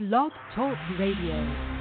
Blog Talk Radio.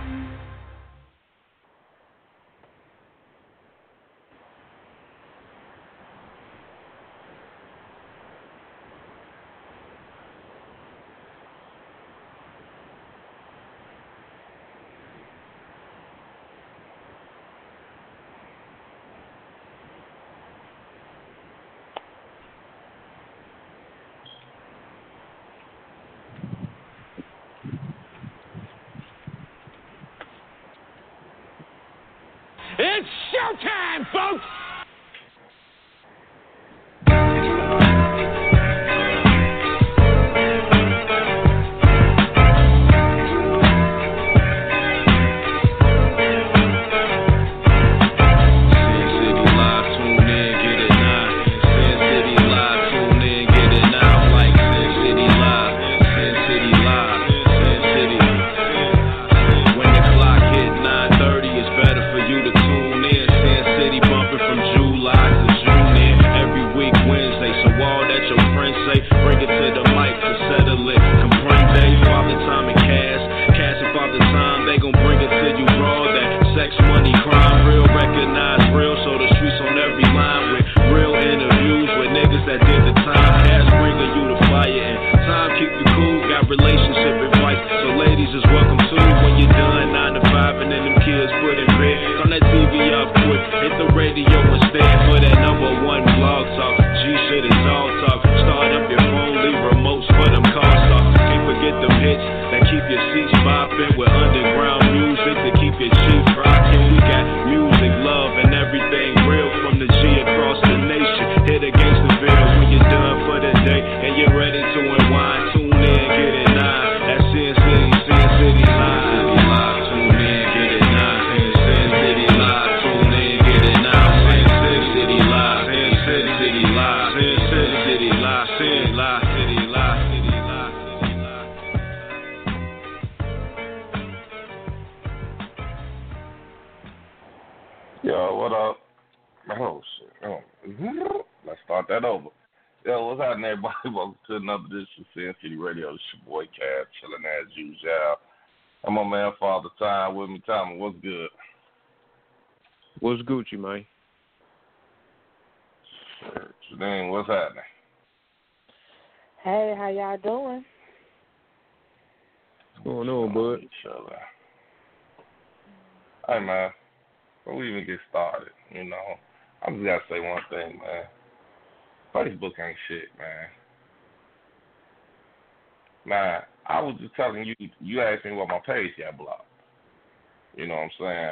You know what I'm saying?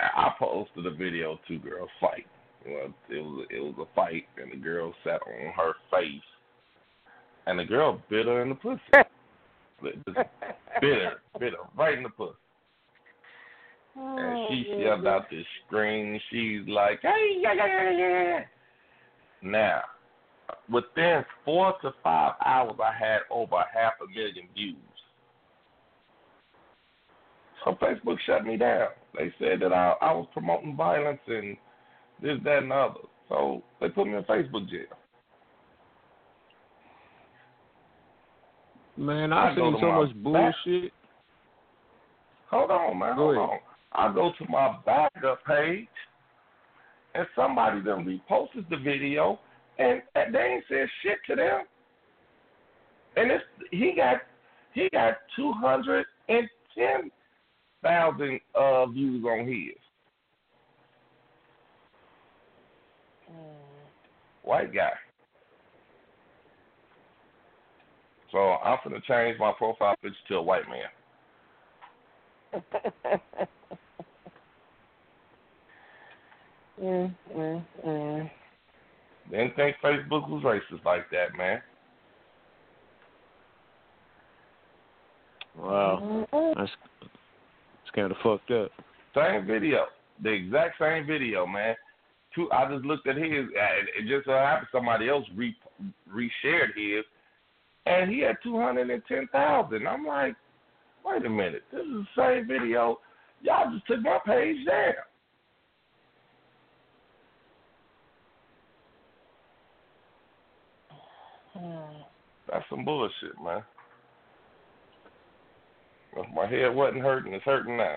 I posted a video two girls fight. Well, it was it was a fight, and the girl sat on her face, and the girl bit her in the pussy. Just bit her, bit her right in the pussy. And oh, she Oh, yelled out this scream. She's like, hey, yeah, yeah, yeah, yeah. Now, within four to five hours, I had over half a million views. So Facebook shut me down. They said that I, I was promoting violence and this, that, and the other. So they put me in Facebook jail. Man, I I seen so much bullshit. Hold on, man. Hold on. I go to my backup page, and somebody then reposted the video, and and they ain't said shit to them. And it's he got he got two hundred and ten thousand uh, views on his. White guy. So I'm gonna change my profile picture to a white man. mm, mm, mm. Didn't think Facebook was racist like that, man. Wow, that's it's kind of fucked up. Same video, the exact same video, man. Two, I just looked at his, and it just so happened somebody else re reshared his, and he had two hundred and ten thousand. I'm like, wait a minute, this is the same video. Y'all just took my page down. Mm. That's some bullshit, man. If my head wasn't hurting, it's hurting now.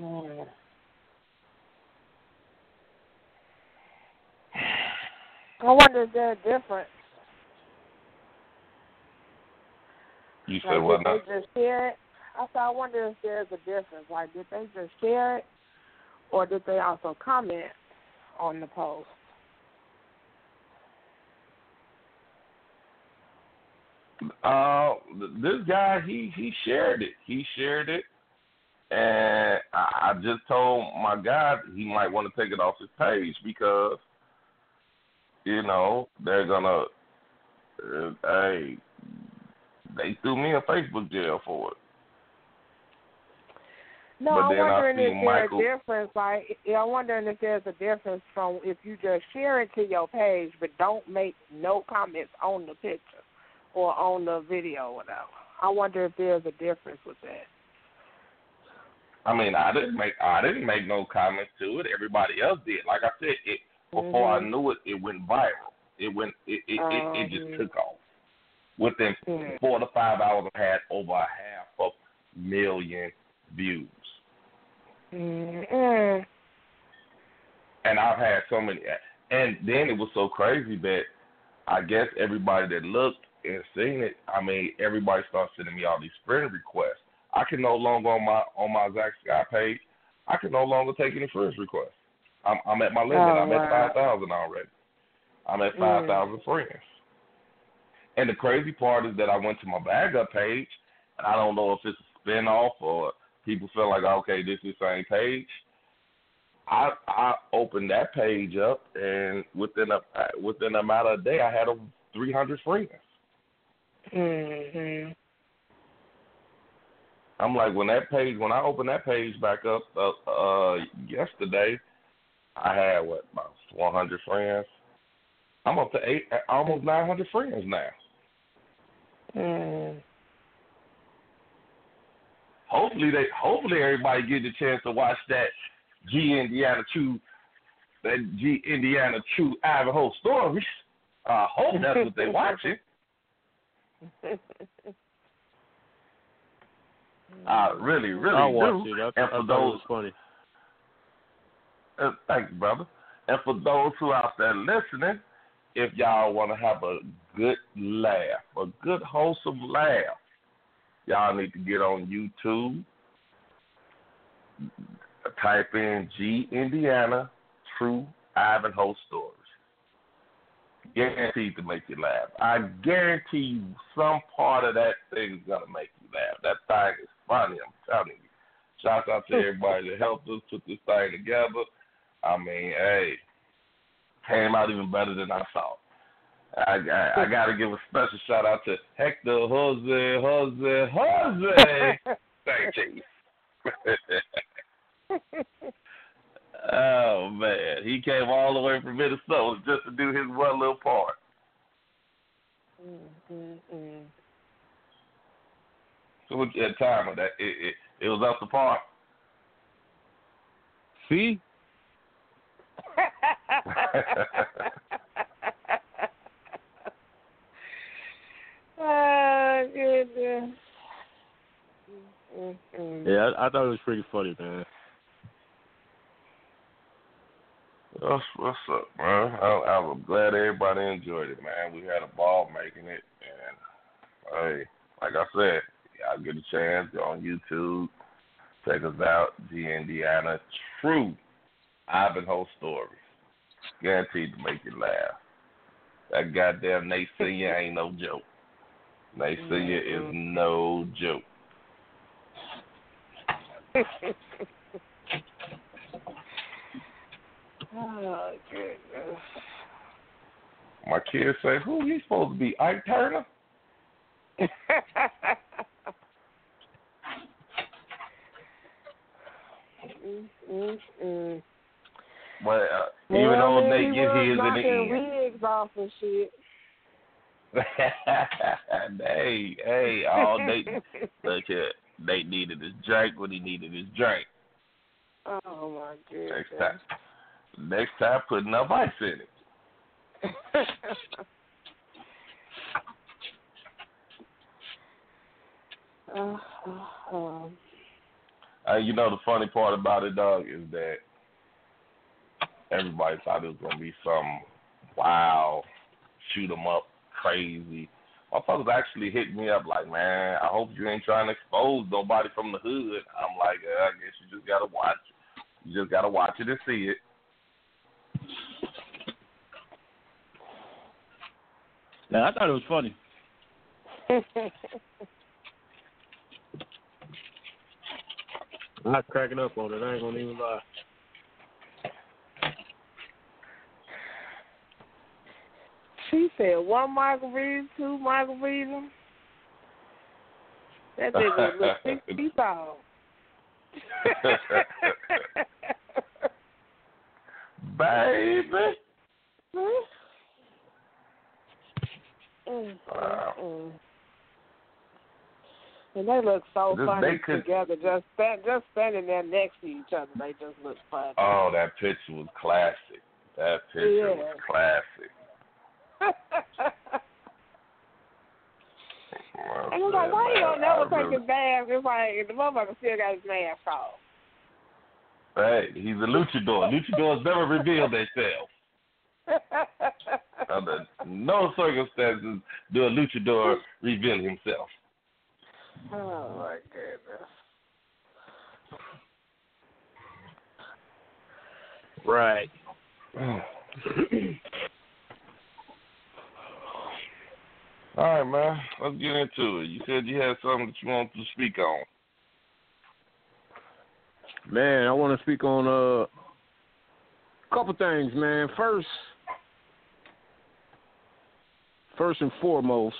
Mm. I wonder if there's a difference. You said Like, what did now? they just share it? I said, I wonder if there's a difference. Like, did they just share it, or did they also comment on the post? Uh, this guy he he shared it. He shared it, and I, I just told my guy he might want to take it off his page because you know they're gonna. Uh, hey, they threw me in Facebook jail for it. No, But I'm wondering if there's Michael- a difference. Like, I'm wondering if there's a difference from if you just share it to your page, but don't make no comments on the picture or on the video, or whatever. I wonder if there's a difference with that. I mean, I didn't make I didn't make no comments to it. Everybody else did. Like I said, it before I Mhm. knew it, it went viral. It went it it, it, it just Mhm. took off. Within Mhm. four to five hours, I had over a half a million views, Mm-mm. and I've had so many. And then it was so crazy that I guess everybody that looked and seen it, I mean, everybody started sending me all these friend requests. I can no longer on my on my Zach Sky page. I can no longer take any friends requests. I'm I'm at my limit. Oh, I'm at five thousand already. I'm at Mm. five thousand friends. And the crazy part is that I went to my bag up page, and I don't know if it's a spinoff or people feel like okay, this is the same page. I I opened that page up, and within a within a matter of a day, I had over three hundred friends. Mhm. I'm like, when that page, when I opened that page back up uh, uh yesterday, I had what about 100 friends. I'm up to eight, almost 900 friends now. Mm. Hopefully they, hopefully everybody get the chance to watch that G Indiana True, that G Indiana True Ivanhoe stories. I hope that's what they watching. I really, really I do. it. I, and for it those was funny. Uh, thank you, brother. And for those who out there listening, if y'all want to have a good laugh, a good wholesome laugh, y'all need to get on YouTube, type in G Indiana True Ivanhoe Stories. Guaranteed to make you laugh. I guarantee you some part of that thing is gonna make you laugh. That thing is funny, I'm telling you. Shout out to hmm. everybody that helped us put this thing together. I mean, hey, came out even better than I thought. I, I, I hmm. got to give a special shout out to Hector Jose, Jose, Jose. Thank you. oh man, he came all the way from Minnesota just to do his one little part. Mm-mm. So what at time of that? It, it it was up to par. See? oh, goodness. Mm-mm. Yeah, I, I thought it was pretty funny, man. What's what's up, man? I, I'm glad everybody enjoyed it, man. We had a ball making it, and hey, like I said, y'all get a chance, go on YouTube, check us out, G Indiana True Ivanhoe Stories. Guaranteed to make you laugh. That goddamn Nate ain't no joke. Nate Senior is mm-hmm. no joke. oh, goodness. My kids say, "Who he supposed to be? Ike Turner?" Mm-mm-mm. But uh, even Well, though man, they get his in the end. wigs off and shit. hey, hey, all they look here. They needed his drink when he needed his drink. Oh my goodness. Next time, put enough ice in it. uh, you know the funny part about it, dog, is that everybody thought it was gonna be some wow, shoot 'em up, crazy. My folks actually hit me up like, man, I hope you ain't trying to expose nobody from the hood. I'm like, uh, I guess you just gotta watch. You just gotta watch it and see it. Now I thought it was funny. I was cracking up on it. I ain't gonna even lie. she said one margarita, two margarita. That nigga look six feet tall. Baby. Mm, Wow. mm, mm. And they look so funny could- together, just stand, just standing there next to each other. They just look funny. Oh, that picture was classic. That picture Yeah. was classic. Well and I'm like, why you don't never I take really- his mask? It's like the motherfucker still got his mask off. Hey, he's a luchador. Luchadors never reveal themselves. Under no circumstances do a luchador reveal himself. oh my goodness. Right. All right, man. Let's get into it. You said you had something that you wanted to speak on. Man, I want to speak on uh, a couple things, man. First, first and foremost,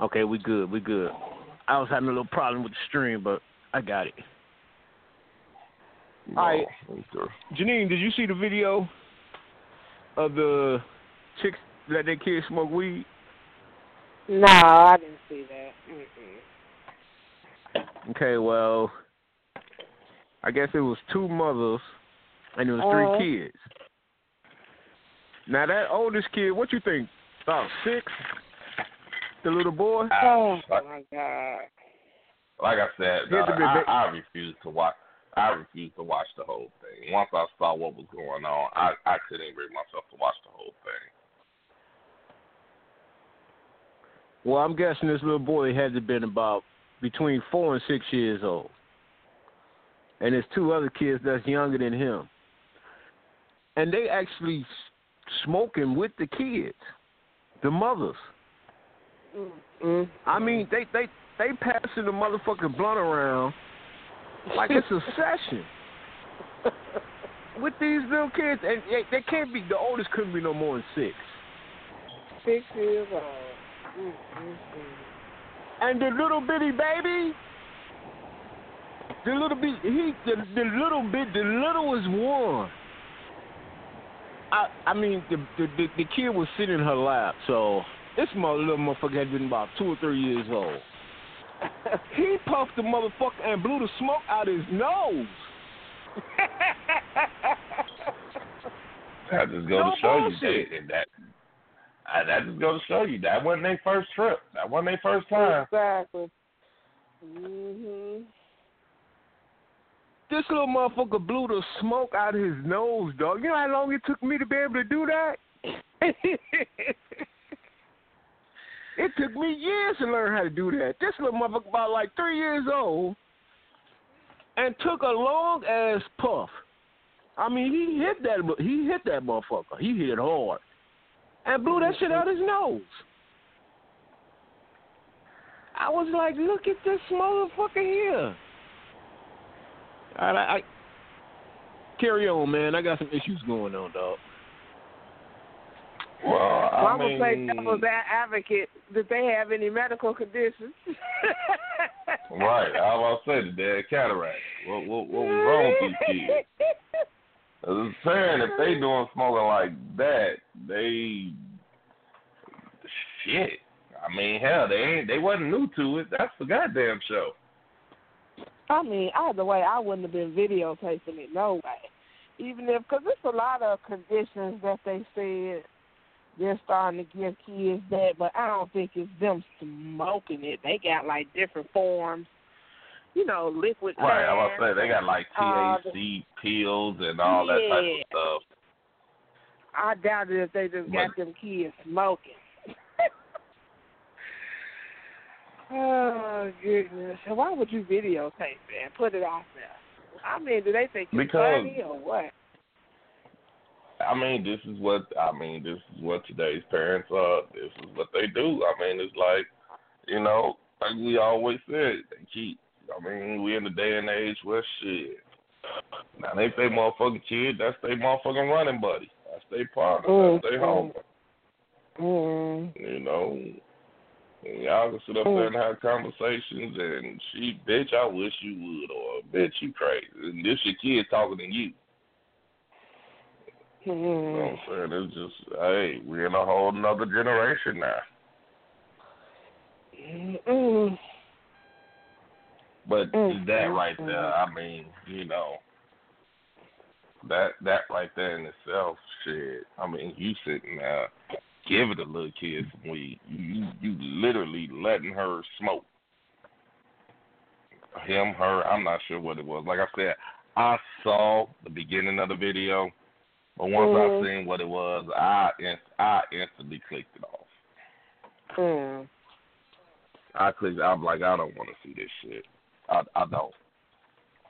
okay, we good, we good. I was having a little problem with the stream, but I got it. No, All right. Janine, did you see the video of the chicks that their kids smoke weed? No, I didn't see that. Mm-mm. Okay, well, I guess it was two mothers and it was Uh-huh. three kids. Now that oldest kid, what you think? About six? The little boy? Ah, oh Like, my god. like I said, Here's the I, I refuse to watch. I refuse to watch the whole thing. Once I saw what was going on, I I couldn't bring myself to watch the whole thing. Well, I'm guessing this little boy had to been about between four and six years old. And there's two other kids that's younger than him. And they actually s- smoking with the kids, the mothers. Mm. I mean, they they they passing the motherfucking blunt around like it's a session with these little kids, and they, they can't be. The oldest couldn't be no more than six. Six years old. Mm, mm, mm. And the little bitty baby, the little bit he the, the little bit the littlest one. I I mean the, the the kid was sitting in her lap, so this mother little motherfucker had been about two or three years old. He puffed the motherfucker and blew the smoke out his nose. That just go No to show bullshit. you that, that I, that just go to show you that wasn't their first trip. That wasn't their first time. Exactly. Mhm. This little motherfucker blew the smoke out of his nose, dog. You know how long it took me to be able to do that? it took me years to learn how to do that. This little motherfucker about like three years old and took a long ass puff. I mean, he hit that. He hit that motherfucker. He hit hard and blew that shit out of his nose. I was like, look at this motherfucker here. All right, I, I carry on, man. I got some issues going on, dog. Well, Well, I I'm gonna say mean, devil's advocate. Did they have any medical conditions? right. I was about to say the dead cataract. What what what was wrong with these kids? As a saying, if they doing smoking like that, they shit. I mean, hell, they ain't they wasn't new to it. That's the goddamn show. I mean, either way, I wouldn't have been videotaping it no way. Even if, because there's a lot of conditions that they said they're starting to give kids that, but I don't think it's them smoking it. They got like different forms you know, liquid. Right, I was say they got like Uh, pills and all that type of stuff. I doubt it if they just got them kids smoking. Oh goodness! So why would you videotape it and put it out there? I mean, do they think it's Because- funny or what? I mean, this is what I mean. This is what today's parents are. This is what they do. I mean, it's like, you know, like we always said, they keep. I mean, we in the day and age where shit. Now they say motherfucking kid. That's their motherfucking running buddy. That's their partner. Mm, That's their homie. Mm. You know, and y'all can sit up there and have conversations and she, bitch, I wish you would, or bitch, you crazy. And this your kid talking to you. You know what Mm. I'm saying? It's just, hey, we're in a whole nother generation now. Mm. But Mm, that mm, right mm. there, I mean, you know, that that right there in itself, shit. I mean, you sitting there giving the little kid some weed. You you, literally letting her smoke. Him, her, I'm not sure what it was. Like I said, I saw the beginning of the video, but once Mhm. I seen what it was, I inst- I instantly clicked it off. Mm. I clicked. I'm like, I don't want to see this shit. I I don't.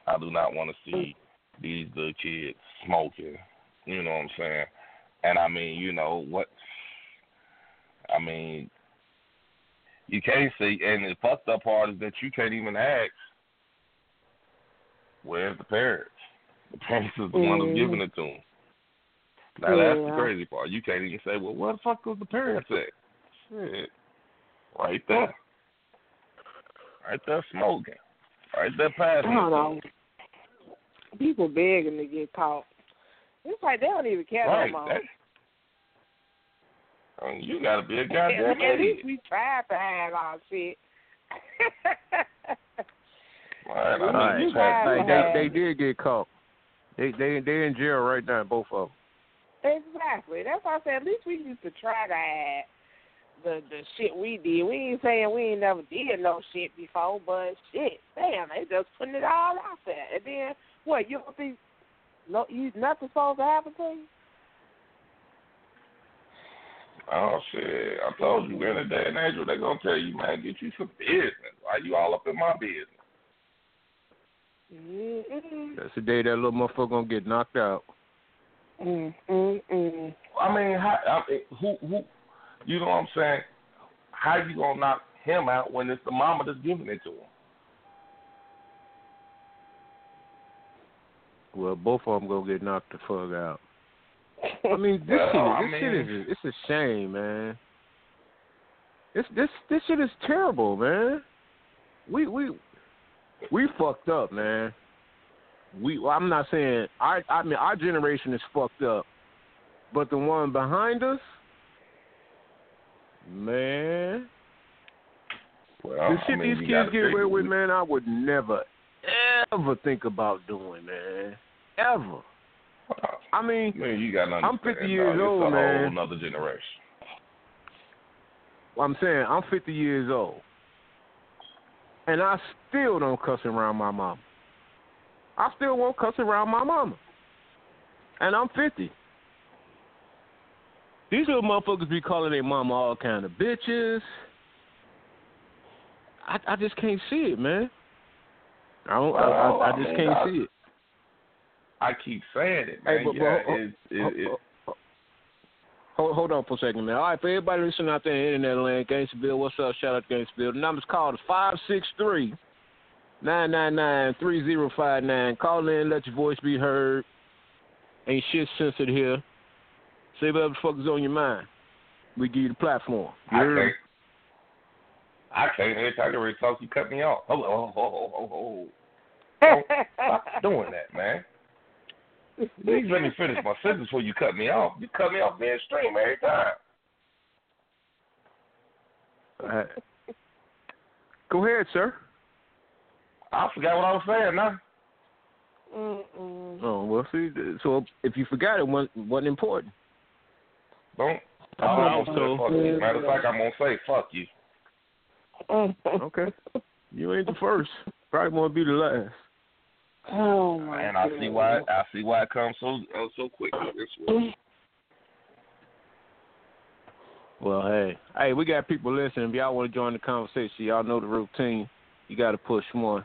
I do not want to see these little kids smoking. You know what I'm saying? And I mean, you know what? I mean, you can't see. And the fucked up part is that you can't even ask. Where's the parents? The parents is the one who's Mhm. giving it to them. Now that's the crazy part. You can't even say, well, where the fuck was the parents at? Shit, right there, right there smoking, right there I passing. don't know. People begging to get caught. It's like they don't even care Right. no more. That, I mean, you gotta be a At, goddamn at least we tried to hide our shit. Man, Right. I mean, you Right. had Like, Yeah. they they did get caught. They they they in jail right now, both of them. exactly. That's why I said at least we used to try to hide the the shit we did. We ain't saying we ain't never did no shit before, but shit, damn, they just putting it all out there. And then what? You don't think no, you nothing supposed to happen to you? Oh shit! I told you, we're in a day and age where they gonna tell you, man, get you some business. Why you all up in my business? Mm-mm. That's the day that little motherfucker gonna get knocked out. Mm, mm, mm. I mean, how, I mean, who, who, you know what I'm saying? How you gonna knock him out when it's the mama that's giving it to him? Well, both of them gonna get knocked the fuck out. I mean, this Well, shit, I this mean- shit is, it's a shame, man. This this this shit is terrible, man. We we we fucked up, man. We well, I'm not saying I I mean our generation is fucked up, but the one behind us, man, Well, the I shit mean, these kids get away with, man, I would never ever think about doing, man. Ever. I mean, man, you got I'm 50 years dog, old, man. whole another generation. I'm saying I'm 50 years old, and I still don't cuss around my mama. I still won't cuss around my mama, and I'm 50. These little motherfuckers be calling their mama all kind of bitches. I I just can't see it, man. I don't. I, I, I oh, I just can't see it. I keep saying it, man. but- but yeah, oh, hold- it's, it, oh, it, oh, Hold, hold on for a second, man. All right, for everybody listening out there in the internet land, Gangsterville, what's up? Shout out to Gangsterville. The number's called is 563 999 3059. Call in, let your voice be heard. Ain't shit censored here. Say whatever the fuck is on your mind. We give you the platform. You I can't. I can't. Every time you talk, you cut me off. Oh, oh, oh, oh, oh, oh. Stop doing that, man. Please let me finish my sentence before you cut me off. You cut me off midstream every time. All right. Go ahead, sir. I forgot what I was saying now. Mm-mm. Oh, well, see, so if you forgot it, wasn't, wasn't important. Don't. I I'm thought gonna so. say fuck you. Matter of fact, I'm gonna say fuck you. Okay. You ain't the first. Probably won't be the last. Oh my And I see why I see why it comes so uh, so quick this. Well, hey, hey, we got people listening. If y'all want to join the conversation, y'all know the routine. You got to push one,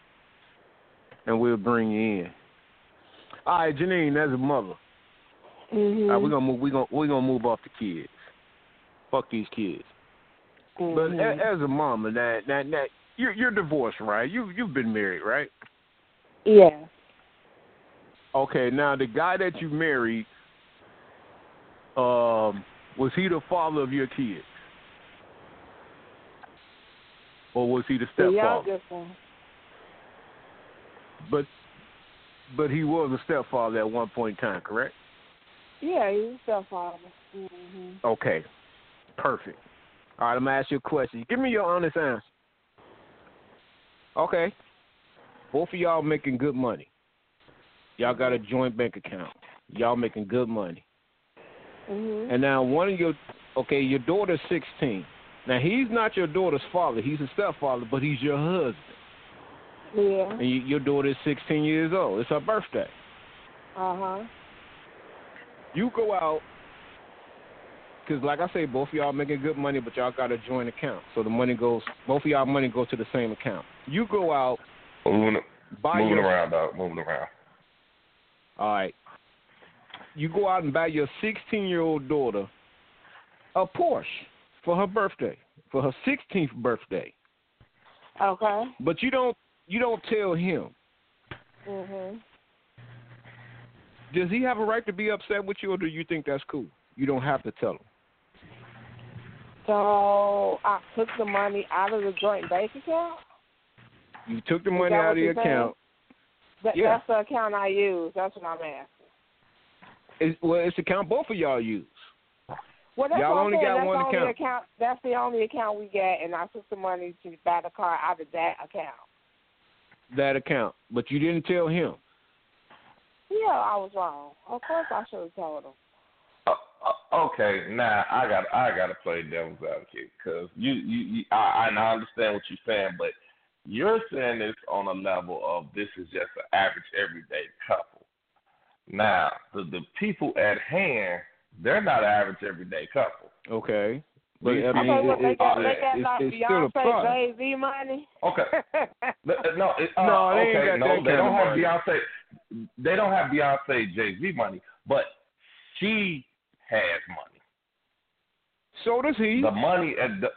and we'll bring you in. All right, Janine, as a mother, Mhm. all right, we're gonna move. We're gonna we're gonna move off the kids. Fuck these kids. But Mhm. a, as a mama, that that that you're you're divorced, right? You you've been married, right? Yeah. Okay, now the guy that you married, um, was he the father of your kids, or was he the The stepfather? one. But but he was a stepfather at one point in time, correct? Yeah, he's a stepfather. Mhm. Okay, perfect. All right, I'm gonna ask you a question. Give me your honest answer. Okay, both of y'all making good money. Y'all got a joint bank account. Y'all making good money. Mhm. And now one of your okay, your daughter's 16. Now he's not your daughter's father. He's a stepfather, but he's your husband. Yeah. And you, your daughter is 16 years old. It's her birthday. Uh huh. You go out because, like I say, both of y'all making good money, but y'all got a joint account, so the money goes. Both of y'all money goes to the same account. You go out, Moving buy moving your. around, dog. Moving around. All right. You go out and buy your 16 year old daughter a Porsche for her birthday, for her 16th birthday. Okay. But you don't you don't tell him. Mhm. Does he have a right to be upset with you, or do you think that's cool? You don't have to tell him. So I took the money out of the joint bank account. You took the money out of your saying? account. That, Yeah. That's the account I use. That's what I'm asking. It's, well, it's the account both of y'all use. Well, that's Y'all what only saying. got that's one the only account. That's the only account we get, and I took the money to buy the car out of that account. That account, but you didn't tell him. Yeah, I was wrong. Of course, I should have told him. Uh, uh, okay, now I got I got to play devil's advocate because you you, you I, I I understand what you're saying, but you're saying this on a level of this is just an average everyday couple. Now the the people at hand, they're not average everyday couple. Okay. But I mean, okay, well, it, they it, got, it, they got it's, like it's still a Beyonce, product. Jay Z money. Okay, No, no, it, uh, No, they ain't okay, got no, they don't have money. Beyonce. They don't have Beyonce Jay Z money, but she has money. So does he. The money at the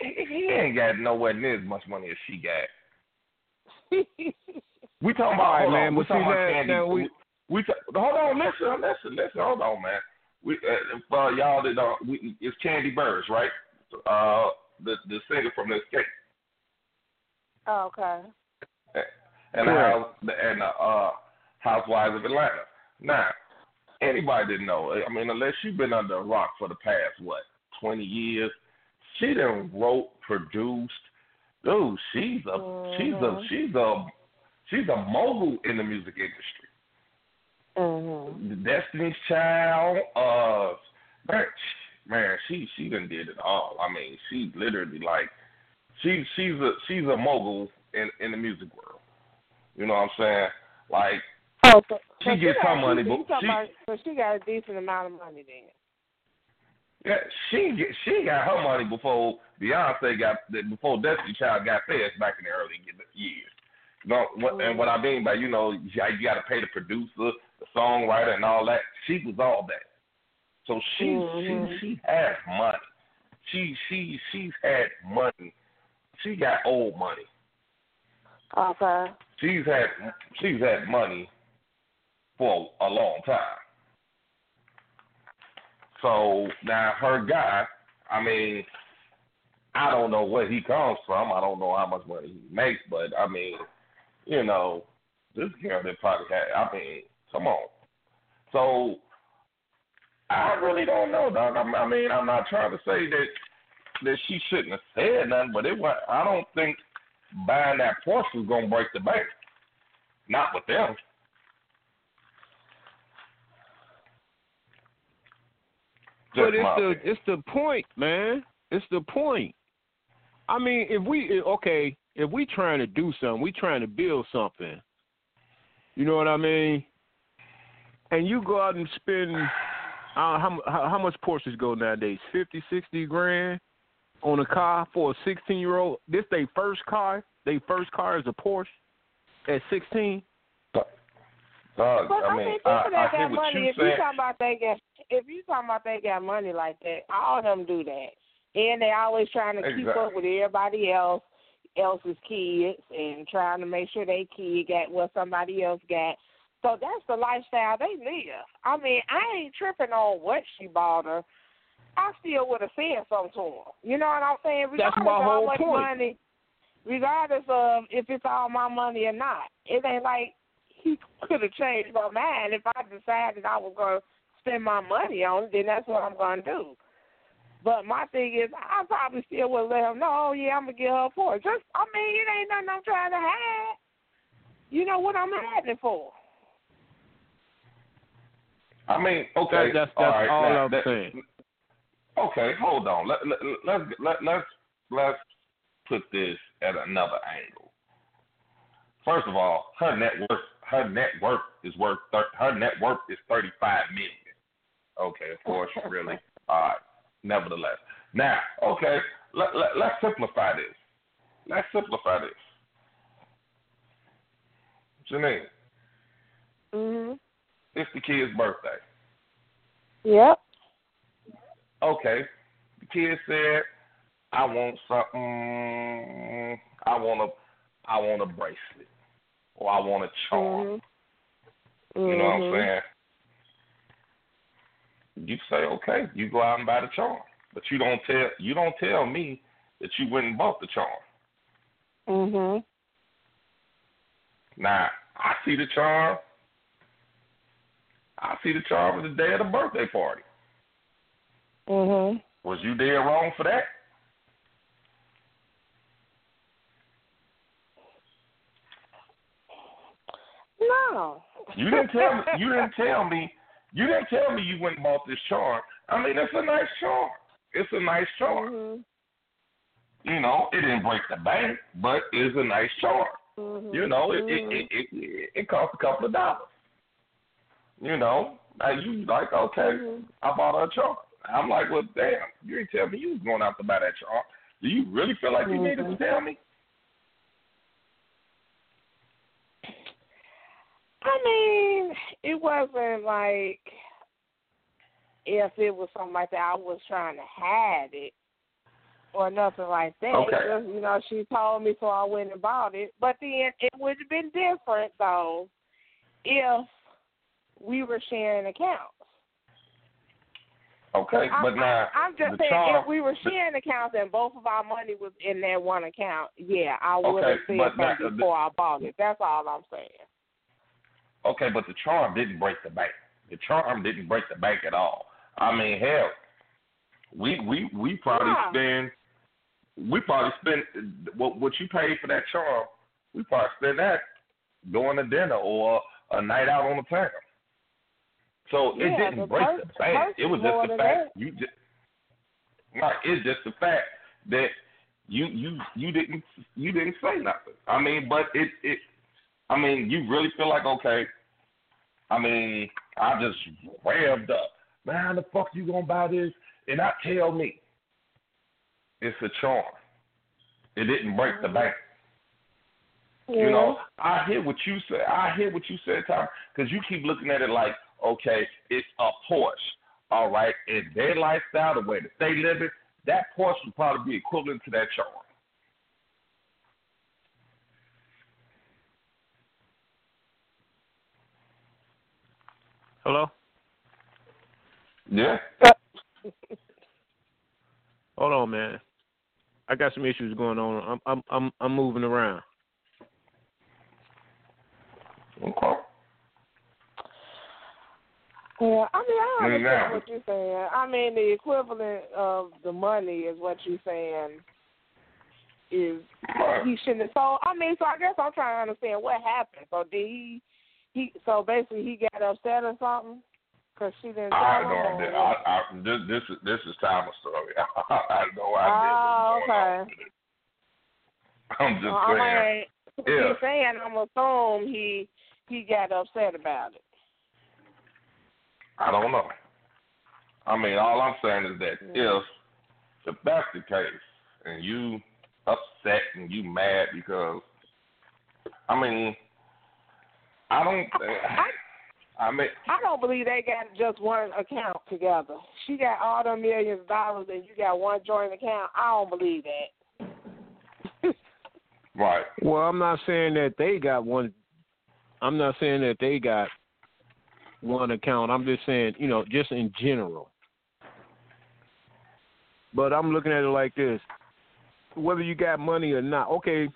he, he ain't got nowhere near as much money as she got. We talking about All right, hold man, on, we but see, talking about Kandi. now we- we, we ta- hold on, listen, listen, listen, hold on, man. We uh, for y'all that don't, we, it's Kandi Burruss, right? Uh, the the singer from the Xscape okay. and the Correct. house and the uh, Housewives of Atlanta. Now, anybody didn't know. I mean, unless you've been under a rock for the past what twenty years, she done wrote, produced. Dude, she's a she's a Mhm. she's a she's a mogul in the music industry. Mhm. The Destiny's Child, uh, man, man, she she done did it all. I mean, she literally like she she's a she's a mogul in in the music world. You know what I'm saying? Like Oh, so, She so gets some money, but she- so she got a decent amount of money then. Yeah, she she got her money before Beyonce got before Destiny Child got theirs back in the early years. You know, what, and what I mean by you know you got to pay the producer, the songwriter, and all that. She was all that. So she Mhm. she she has money. She she she's had money. She got old money. Okay. She's had she's had money for a long time. So now her guy, I mean, I don't know where he comes from. I don't know how much money he makes, but I mean, you know, this girl that probably had. I mean, come on. So I really don't know, dog. I mean, I'm not trying to say that that she shouldn't have said nothing, but it was. I don't think buying that Porsche was gonna break the bank. Not with them. Just but it's the opinion. it's the point, man. It's the point. I mean, if we okay, if we trying to do something, we trying to build something. You know what I mean? And you go out and spend uh, how how much Porsches go nowadays? Fifty, sixty grand on a car for a 16 year old. This they first car. They first car is a Porsche at 16. But I I mean, mean, people I, that I got hear what money, you if you saying. talking about they get, if you talking about they got money like that, all of them do that, and they always trying to keep up with everybody else, else's kids, and trying to make sure they kid got what somebody else got. So that's the lifestyle they live. I mean, I ain't tripping on what she bought her. I still would have said something to her. You know what I'm saying? That's Regardless my of how much point. money, regardless of if it's all my money or not. It ain't like he could have changed my mind if I decided I was going to spend my money on it. Then that's what I'm going to do. But my thing is, I probably still would let him know. Oh yeah, I'm gonna get her for it. Just, I mean, it ain't nothing I'm trying to hide. You know what I'm hiding it for? I mean, okay, That, that's all that's right, all now, I'm that- saying. Okay, hold on. Let, let, let's let, let's let's put this at another angle. First of all, her net worth her net worth is worth thir- her net worth is thirty five million. Okay, of course, really. All right. Nevertheless, now, okay, let, let let's simplify this. Let's simplify this. Janine, Mhm. it's the kid's birthday. Yep. okay, the kid said, I want something, I want a, I want a bracelet, or I want a charm. Mhm. You know what I'm Mhm. saying? You say, okay, you go out and buy the charm, but you don't tell, you don't tell me that you went and bought the charm. Mhm. Now, I see the charm. I see the charm for the day of the birthday party. Mhm. Was you dead wrong for that? No. You didn't tell me. You didn't tell me. You didn't tell me you went and bought this charm. I mean, it's a nice charm. It's a nice charm. Mhm. You know, it didn't break the bank, but it's a nice charm. Mhm. You know, it Mhm. it, it it it cost a couple of dollars. You know, now you like okay, Mhm. I bought a charm. I'm like, well, damn, you didn't tell me you was going out to buy that charm. Do you really feel like you needed to tell me? I mean, it wasn't like if it was something like that, I was trying to hide it or nothing like that. Okay. Just, you know, she told me, so I went and bought it. But then it would have been different, though, if we were sharing accounts. Okay, I'm, but now I'm just saying, if we were sharing accounts and both of our money was in that one account, yeah, I would Okay, have said something before I bought it. That's all I'm saying. Okay, but the charm didn't break the bank. The charm didn't break the bank at all. I mean, hell, we we we probably Yeah. spend we probably spend what what you paid for that charm. We probably spend that going to dinner or a night out on the town. So it Yeah, didn't break the bank. It was just the fact that. you just like it's just the fact that you you you didn't you didn't say nothing. I mean, but it it I mean, you really feel like okay. I mean, I just revved up. Man, how the fuck you gonna buy this? And I tell me. It's a charm. It didn't break the bank. You know, I hear what you say. I hear what you said, Tom, because you keep looking at it like, okay, it's a Porsche, all right, and their lifestyle, the way that they live it, that Porsche would probably be equivalent to that charm. Hello. Yeah. Hold on, man. I got some issues going on. I'm I'm I'm I'm moving around. Okay. Yeah, I mean, I I understand now- what you're saying. I mean, the equivalent of the money is what you're saying is he shouldn't have. So, I mean, so I guess I'm trying to understand what happened. So, did he, he, so basically he got upset or something? Because she didn't I him? don't. or I. I, this this is this is Thomas' story. I have no idea. Oh, what's going on okay. I'm just Uh, saying. I'm Yeah. he's saying I'm assume he he got upset about it. I don't know. I mean, all I'm saying is that Yeah. if if that's the case, and you upset and you mad because, I mean, I don't. I, I mean, I don't believe they got just one account together. She got all the millions of dollars and you got one joint account. I don't believe that. right? Well, I'm not saying that they got one. I'm not saying that they got one account. I'm just saying, you know, just in general. But I'm looking at it like this: whether you got money or not. Okay,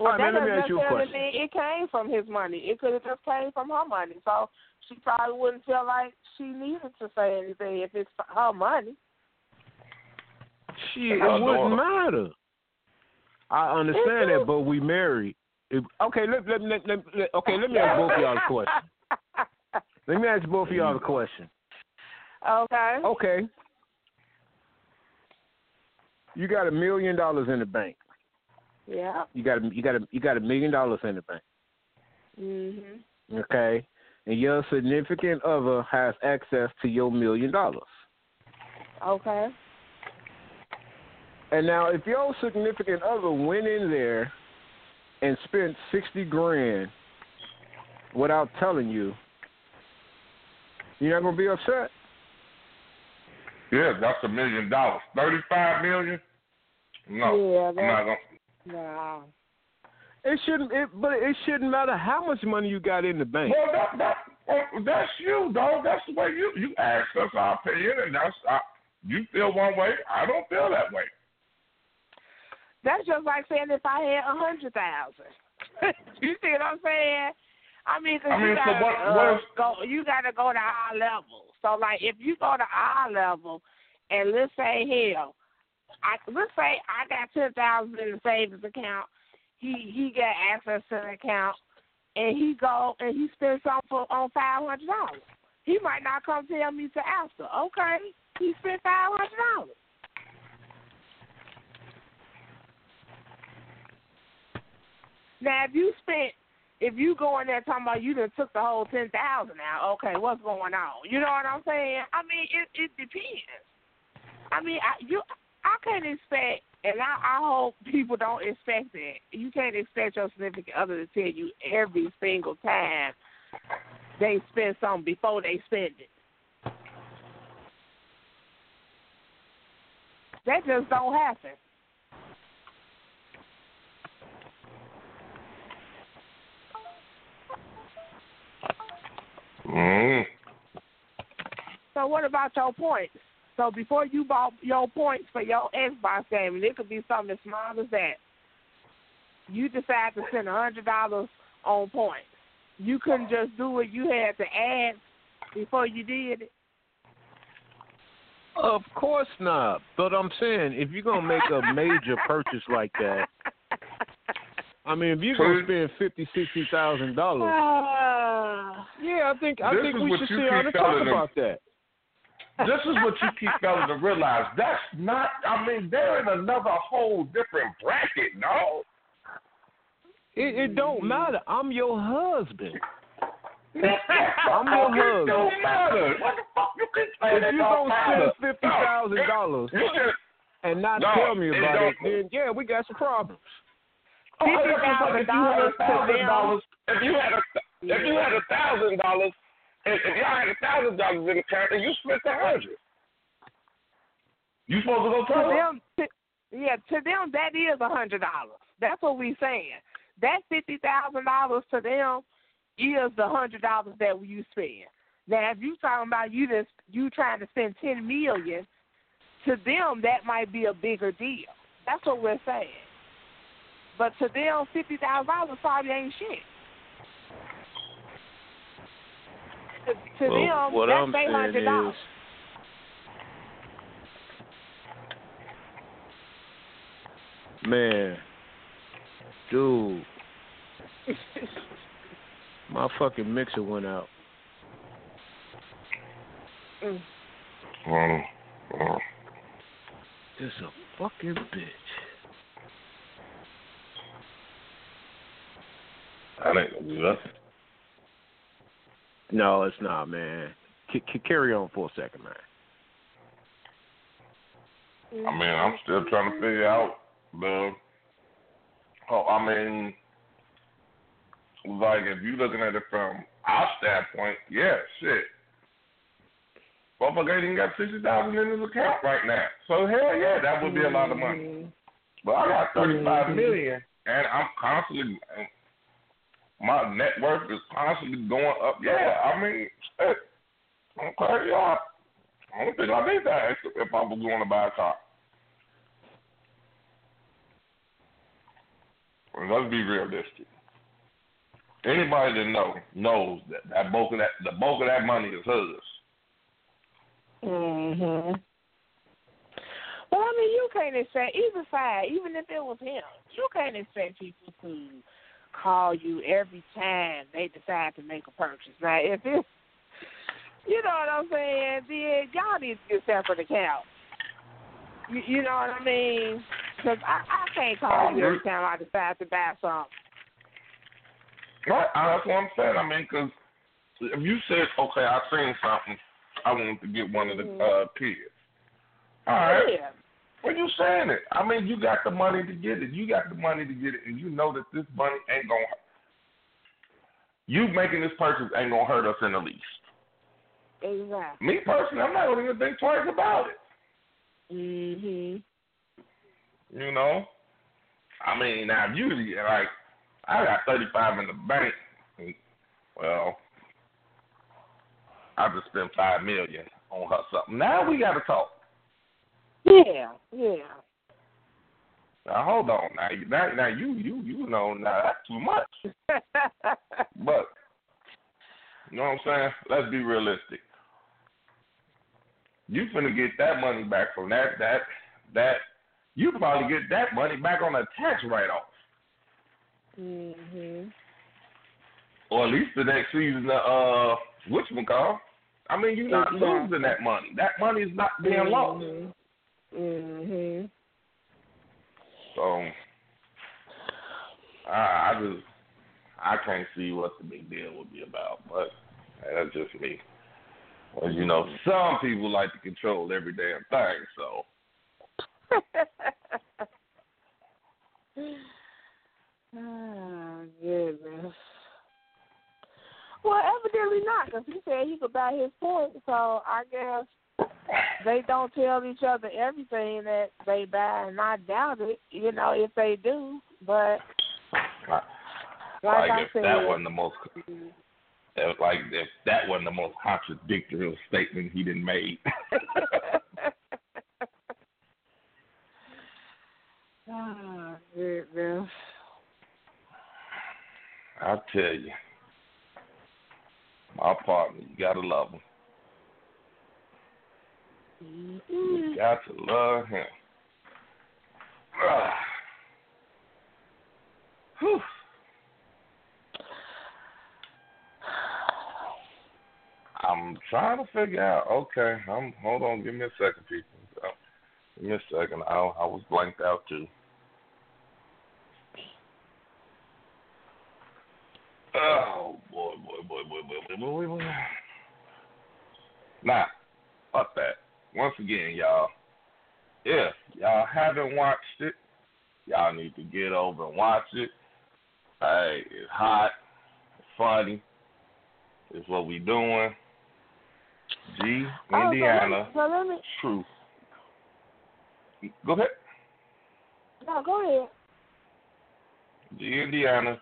Well, All right, that man, doesn't ask you a necessarily mean it came from his money. It could have just came from her money. So she probably wouldn't feel like she needed to say anything if it's her money. shit, it wouldn't daughter. matter. I understand that, but we married. If, okay, let, let, let, let, let, okay, let me ask both of y'all a question. Let me ask both of y'all a question. okay. Okay. You got a million dollars in the bank. Yeah. You got a, you got a, you got a million dollars in the bank. Mhm. Okay, and your significant other has access to your million dollars. Okay. And now, if your significant other went in there and spent sixty grand without telling you, you're not gonna be upset. Yeah, that's a million dollars. Thirty-five million? No, Yeah, I'm not gonna. No. It shouldn't, it, but it shouldn't matter how much money you got in the bank. Well, that, that, uh, that's you, dog. That's the way you you ask us our opinion, and that's uh, you feel one way. I don't feel that way. That's just like saying if I had a hundred thousand. you see what I'm saying? I mean, 'cause I mean, you so gotta what- uh, what is- go. You gotta go to our level. So, like, if you go to our level, and let's say hell, I let's say I got ten thousand in the savings account. He he got access to the account, and he go and he spends something for, on five hundred dollars. He might not come tell me to after. Okay, he spent five hundred dollars. Now, if you spent, if you go in there talking about you done took the whole ten thousand out, okay, what's going on? You know what I'm saying? I mean, it it depends. I mean, I you I can't expect, and I, I hope people don't expect that. You can't expect your significant other to tell you every single time they spend something before they spend it. That just don't happen. Mm. So what about your points? So before you bought your points for your Xbox game, and it could be something as small as that, you decide to spend a hundred dollars on points. You couldn't just do it. You had to add before you did it. Of course not. But I'm saying if you're gonna make a major purchase like that, I mean, if you're gonna spend fifty, sixty thousand dollars, Ah. yeah, I think I think we should sit down and talk them. about that. This is what you keep failing to realize. That's not. I mean, they're in another whole different bracket, no. It, it don't mm-hmm. matter. I'm your husband. I'm your It don't matter. What the fuck you keep saying? If it you don't gonna spend fifty thousand No, dollars and not No, tell me about it, don't. then yeah, we got some problems. Oh, that's just like if you had a $50,000 to thousand dollars, if you had a if you had a thousand dollars, if if y'all had a thousand dollars in the account and you spent a hundred, you supposed to go to tell them. them, to, yeah, to them that is a hundred dollars. That's what we saying. That fifty thousand dollars to them is the hundred dollars that you spend. Now, if you talking about you just you trying to spend ten million, to them that might be a bigger deal. That's what we're saying. But to them, fifty thousand dollars probably ain't shit. To, to Well, them, what that's I'm their saying dollars. is, man, dude, my fucking mixer went out. Mm. This a fucking bitch. That ain't gonna do nothing. No, it's not, man. C- c- carry on for a second, man. I mean, I'm still trying to figure out the. Oh, I mean, like if you looking at it from our standpoint, yeah, shit. Motherfucker ain't got sixty thousand in his account right now. So hell yeah, that would be a lot of money. But I got thirty five million, and I'm constantly. My net worth is constantly going up. Yeah, I mean, shit. Okay, yeah. I don't think I need that if I was going to buy a car. Let's be realistic. Anybody that knows knows that that bulk of that the bulk of that money is hers. Mhm. Well, I mean, you can't expect either side, even if it was him, you can't expect people to call you every time they decide to make a purchase. Now, if it's, you know what I'm saying, then y'all need to get separate accounts. You, you know what I mean? Because I, I can't call you every time I decide to buy something. Right, that's what I'm saying. I mean, because if you said, okay, I seen something, I want to get one of the uh, kids. All right. Yeah. Well, you saying it. I mean, you got the money to get it. You got the money to get it, and you know that this money ain't gonna. You making this purchase ain't gonna hurt us in the least. Exactly. Me personally, I'm not gonna even think twice about it. Mm Mhm. You know, I mean, now you like, I got 35 in the bank. Well, I just spent five million on her something. Now we got to talk. Yeah. Yeah. Now hold on. Now, you- now, now you, you, you know, now that's too much. But you know what I'm saying? Let's be realistic. You finna get that money back from that that that. You probably get that money back on a tax write off. mhm. or at least the next season uh which one call. I mean, you're not Exactly. losing that money. That money is not being lost. Mhm. So I, I just I can't see what the big deal would be about, but that's just me. As you know, some people like to control every damn thing. So oh, goodness. Well, evidently not, because he said he could buy his point. So I guess they don't tell each other everything that they buy, and I doubt it. You know, if they do, but like, like I if said, that wasn't the most like if that wasn't the most contradictory statement he didn't made. oh, goodness. I'll tell you. My partner, you gotta love him. You got to love him. I'm trying to figure out. Okay, I'm. Hold on. Give me a second, people. Uh, Give me a second. I I was blanked out too. Oh boy, boy, boy, boy, boy, boy, boy, boy. Now, fuck that. Once again, y'all, if y'all haven't watched it, y'all need to get over and watch it. Hey, it's hot, it's funny. It's what we doing. G, Oh, so let me- Indiana, So let me. truth. Go ahead. No, go ahead. G, Indiana,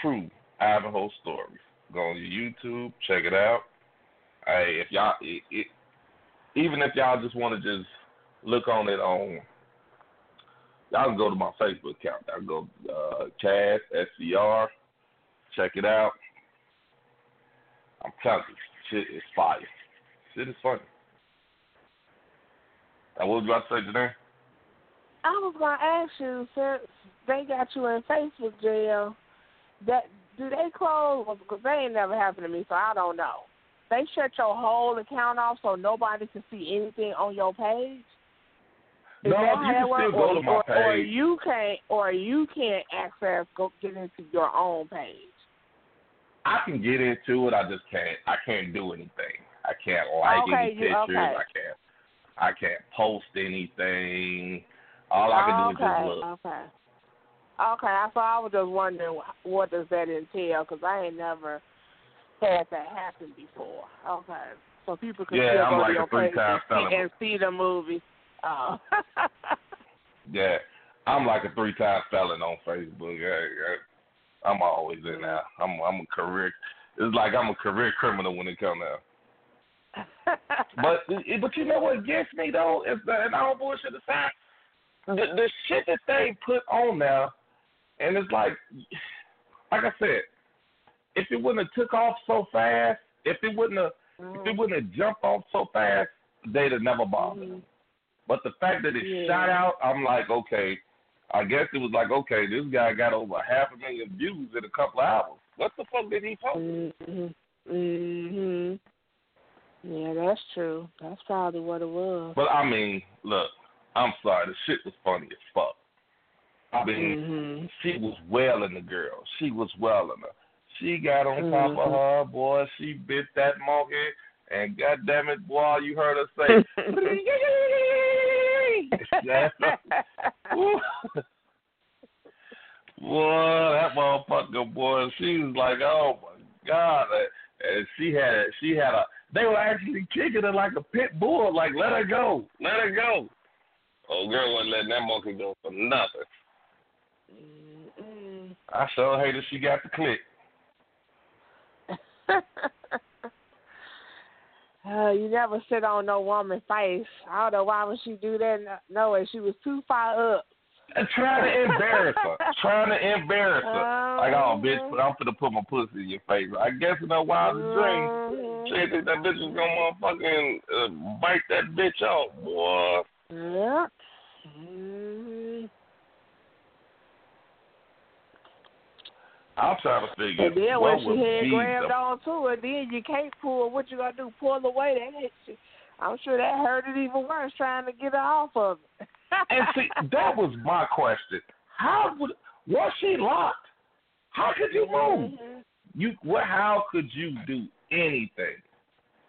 true Idaho stories. Go on your YouTube, check it out. Hey, if y'all, it, it, even if y'all just want to just look on it on, y'all can go to my Facebook account. Y'all go uh, Chad SCR, check it out. I'm telling you, shit is fire. Shit is funny. What was you about to say, Janae? I was gonna ask you since they got you in Facebook jail, that do they close? Because they ain't never happened to me, so I don't know. They shut your whole account off so nobody can see anything on your page. Is No, you can still go or, to my or, or page. you can't, or you can't access go get into your own page. I can get into it. I just can't. I can't do anything. I can't like Okay, any pictures. okay. I can't. I can't post anything. All I can do is just look. okay, okay. So I was just wondering what does that entail? Because I ain't never had that happen before. Okay, so people can Yeah, still I'm go like to a your page and see, and see the movie. Oh. Yeah, I'm like a three-time felon on Facebook. Yeah, yeah. I'm always in there. I'm I'm a career. It's like I'm a career criminal when it comes out. But but you know what gets me though is that and I don't bullshit aside. The the shit that they put on there, and it's like, like I said, if it wouldn't have took off so fast, if it wouldn't have if it wouldn't have jumped off so fast, they'd have never bothered. Mhm. But the fact that it Yeah. shot out, I'm like, okay. I guess it was like, okay, this guy got over half a million views in a couple of hours. What the fuck did he post? Mhm. Mhm. Yeah, that's true. That's probably what it was. But I mean, look, I'm sorry, the shit was funny as fuck. I mean, Mhm. she was wailing the girl. She was wailing her. She got on top of mm-hmm. her, boy. She bit that monkey, and goddamn it, boy, you heard her say, boy, that motherfucker, boy, she was like, oh my god, and she had, she had a. They were actually kicking her like a pit bull, like let her go, let her go. Oh, girl wasn't letting that monkey go for nothing. Mm-mm. I sure hated she got the click. Uh, you never sit on no woman's face. I don't know why would she do that. No, way. She was too far up. And trying to embarrass her. trying to embarrass her. Like, oh, bitch, Mhm. I'm finna put my pussy in your face. I guess in her wildest dream, Mhm. she that bitch is gonna motherfucking uh, bite that bitch off, boy. Yeah. Mhm. I'm trying to figure And then what when she had grabbed the, onto her, then you can't pull. What you gonna do? Pull away? That hit you. I'm sure that hurt it even worse trying to get her off of it. And see, that was my question. How would was she locked? How could you move? Mhm. You what? How could you do anything?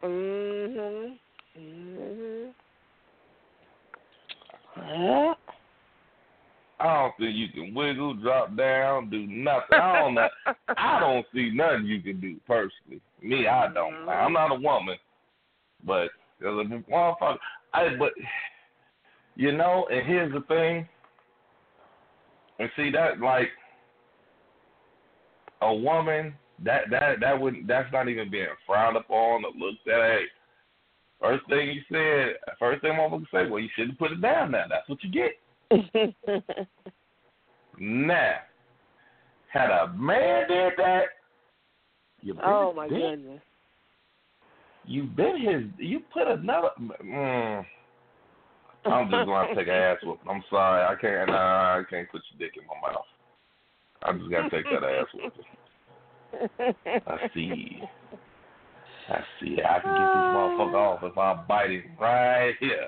Mhm. Mhm. Yeah. I don't think you can wiggle, drop down, do nothing. I don't know. I don't see nothing you can do personally. Me, I don't. Mm-hmm. I'm not a woman, but motherfucker. I but you know, and here's the thing. And see that like a woman that that that wouldn't that's not even being frowned upon or looked at. Hey, first thing you said, first thing motherfucker say, well, you shouldn't put it down now. That's what you get. Now, had a man did that, you been oh my his dick. goodness. You been his. You put another. Mm, I'm just gonna take an ass whoop. I'm sorry, I can't. Nah, I can't put your dick in my mouth. I just gotta take that ass whoop. I see. I see. I can get this motherfucker off if I bite it right here.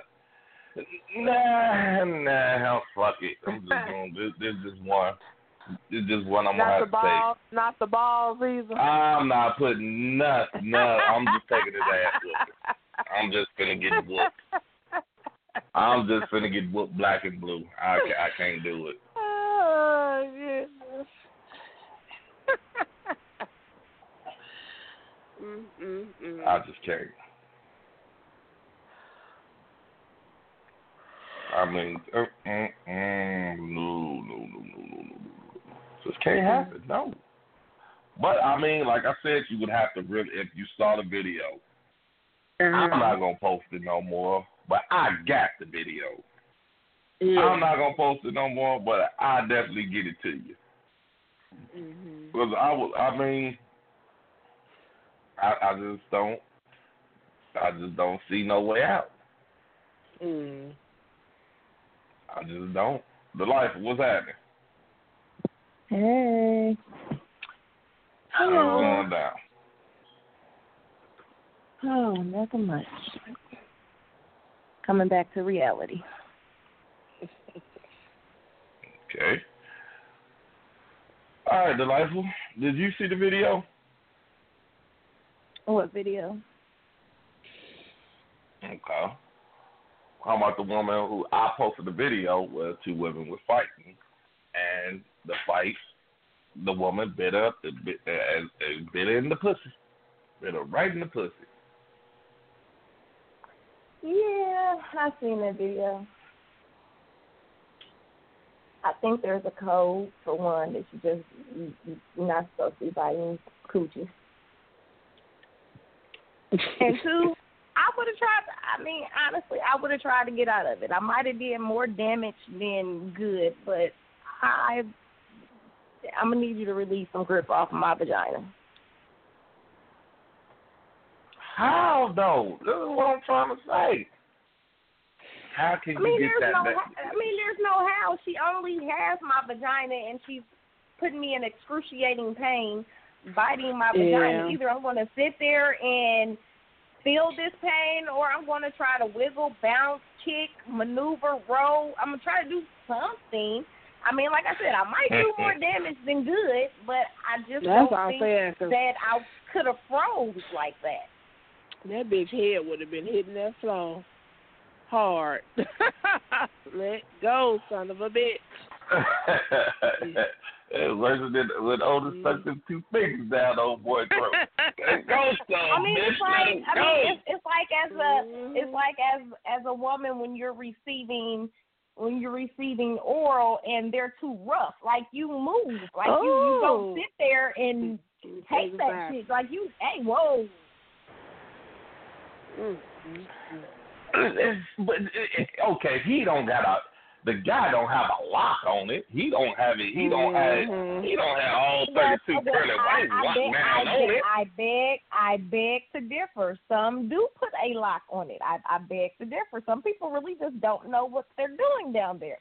Nah, nah, fuck it. I'm just going. This, this is one. This is one I'm gonna have the to take. balls, not the balls either. I'm not putting nothing. No, I'm just taking his ass whooping. I'm just finna get whooped. I'm just finna get whooped black and blue. I ca- I can't do it. Oh mm. I just can't. I mean, uh, mm, mm, no, no, no, no, no, no, no. Just can't happen. No. But I mean, like I said, you would have to really, if you saw the video, I'm not gonna post it no more. But I got the video. yeah. I'm not gonna post it no more, but I definitely get it to you. Mhm. Because I will. I mean, I, I just don't. I just don't see no way out. Mm. I just don't. The life, what's happening? Hey. Hello. Going down? Oh, nothing much. Coming back to reality. okay. All right, delightful. Did you see the video? What video? Okay. How about the woman who I posted the video where two women were fighting, and the fight, the woman bit up, the bit, uh, bit in the pussy, bit her right in the pussy. Yeah, I've seen that video. I think there's a code for one that you just you, you- you're not supposed to be biting coochies. And two, I would have tried. I mean, honestly, I would have tried to get out of it. I might have did more damage than good, but I, I'm gonna need you to release some grip off of my vagina. How though? This is what I'm trying to say. How can I mean, you get there's that? no. back? I mean, there's no how. She only has my vagina, and she's putting me in excruciating pain, biting my vagina. Either I'm going to sit there and feel this pain, or I'm going to try to wiggle, bounce, kick, maneuver, roll. I'm gonna try to do something. I mean, like I said, I might do more damage than good, but I just That's don't I'm think saying. 'cause that I could have froze like that. that bitch head would have been hitting that floor hard. Let go, son of a bitch. It worse than when Otis stuck them two fingers down old boy throat. go, son, I mean, it's like I mean, it's, it's like as a Mhm. it's like as as a woman when you're receiving when you're receiving oral and they're too rough. Like you move, like you you Oh. don't sit there and take that back. shit. Like you, hey, whoa. Mm, mm, mm. But it- it- okay, he don't got a. The guy don't have a lock on it. He don't have it. He don't have. Mhm. He don't have all thirty-two well, curly I, white I, lock beg, down on beg, it. I beg, I beg to differ. Some do put a lock on it. I, I beg to differ. Some people really just don't know what they're doing down there.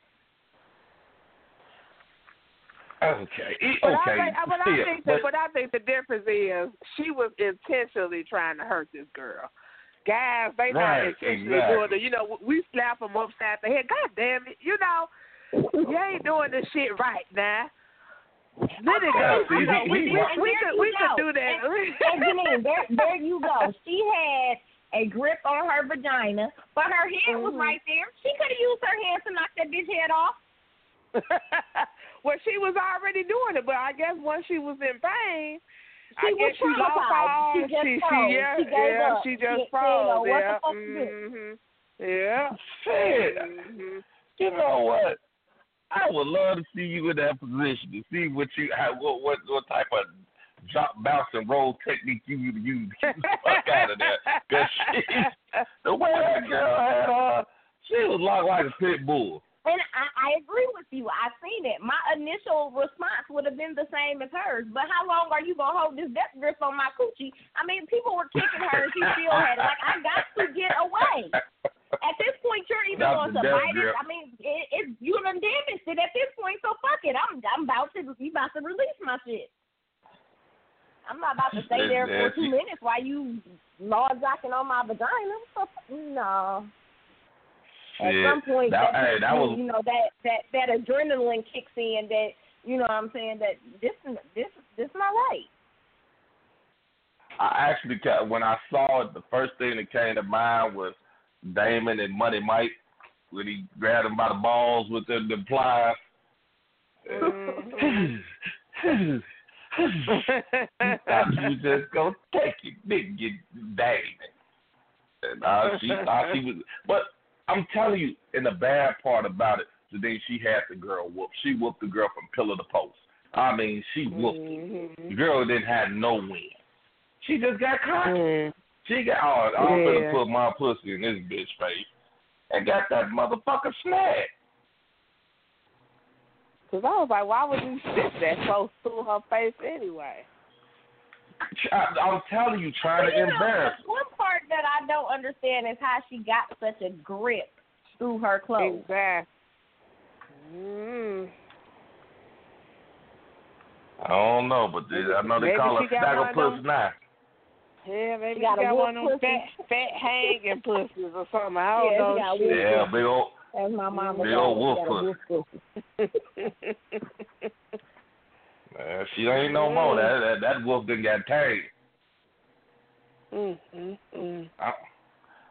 Okay, he- But okay. I think, but I yeah, think but- that, but I think the difference is she was intentionally trying to hurt this girl. Guys, they not Right, intentionally exactly. doing it. You know, we slap them upside the head. God damn it! You know, you ain't doing this shit right now. Let it go. You know, he- we, we, we could you we go. could do that. And Janine, there, there you go. She had a grip on her vagina, but her hand was Mhm. right there. She could have used her hand to knock that bitch head off. well, she was already doing it, but I guess once she was in pain, She I was she traumatized. She just she, yeah, She yeah, up. she She just froze. know what the yeah. do. Mhm. Yeah. Shit. Mhm. You know what? I would love to see you in that position to see what you how, what what what type of drop, bounce, and roll technique you would use to get the fuck out of there. Cause she, the way that girl had uh, she was locked like a pit bull. And I, I agree with you. I've seen it. My initial response would have been the same as hers. But how long are you gonna hold this death grip on my coochie? I mean, people were kicking her, and she still had it. Like I got to get away. At this point, you're either Not going to bite it. I mean, it, it you done damaged it at this point. So fuck it. I'm I'm about to you about to release my shit. I'm not about to stay there for two minutes while you lord jocking on my vagina. No. At Shit. some point, That- that, hey, that was- you know that that that adrenaline kicks in. That you know, what I'm saying that this this this is my life. I actually ca- when I saw it, the first thing that came to mind was Damon and Money Mike when he grabbed him by the balls with the, the pliers. you thought you was just gonna take it, didn't Damon? And uh, she thought she was, but I'm telling you, and the bad part about it, today she had the girl whooped. She whooped the girl from pillar to post. I mean, she whooped. Mhm. The girl didn't have no win. She just got cocky. Mm. She got, oh, I'm Yeah. gonna put my pussy in this bitch face and got that motherfucker snagged. Cause I was like, why would you sit that close to her face anyway? I, I'm telling you, trying to You know, embarrass her. one part that I don't understand is how she got such a grip through her clothes. Exactly. Mm. I don't know, but they, I know they Maybe call her she stagger one of puss now. Yeah, maybe She she got got, a one of them fat, fat hanging pussies or something. I don't Yeah, she know. got shit. wolf Yeah, big old. As my mama Big old wolf got wolf pussy. Uh, she ain't no more. That that, that wolf done got tagged. Mm, mm, mm. I,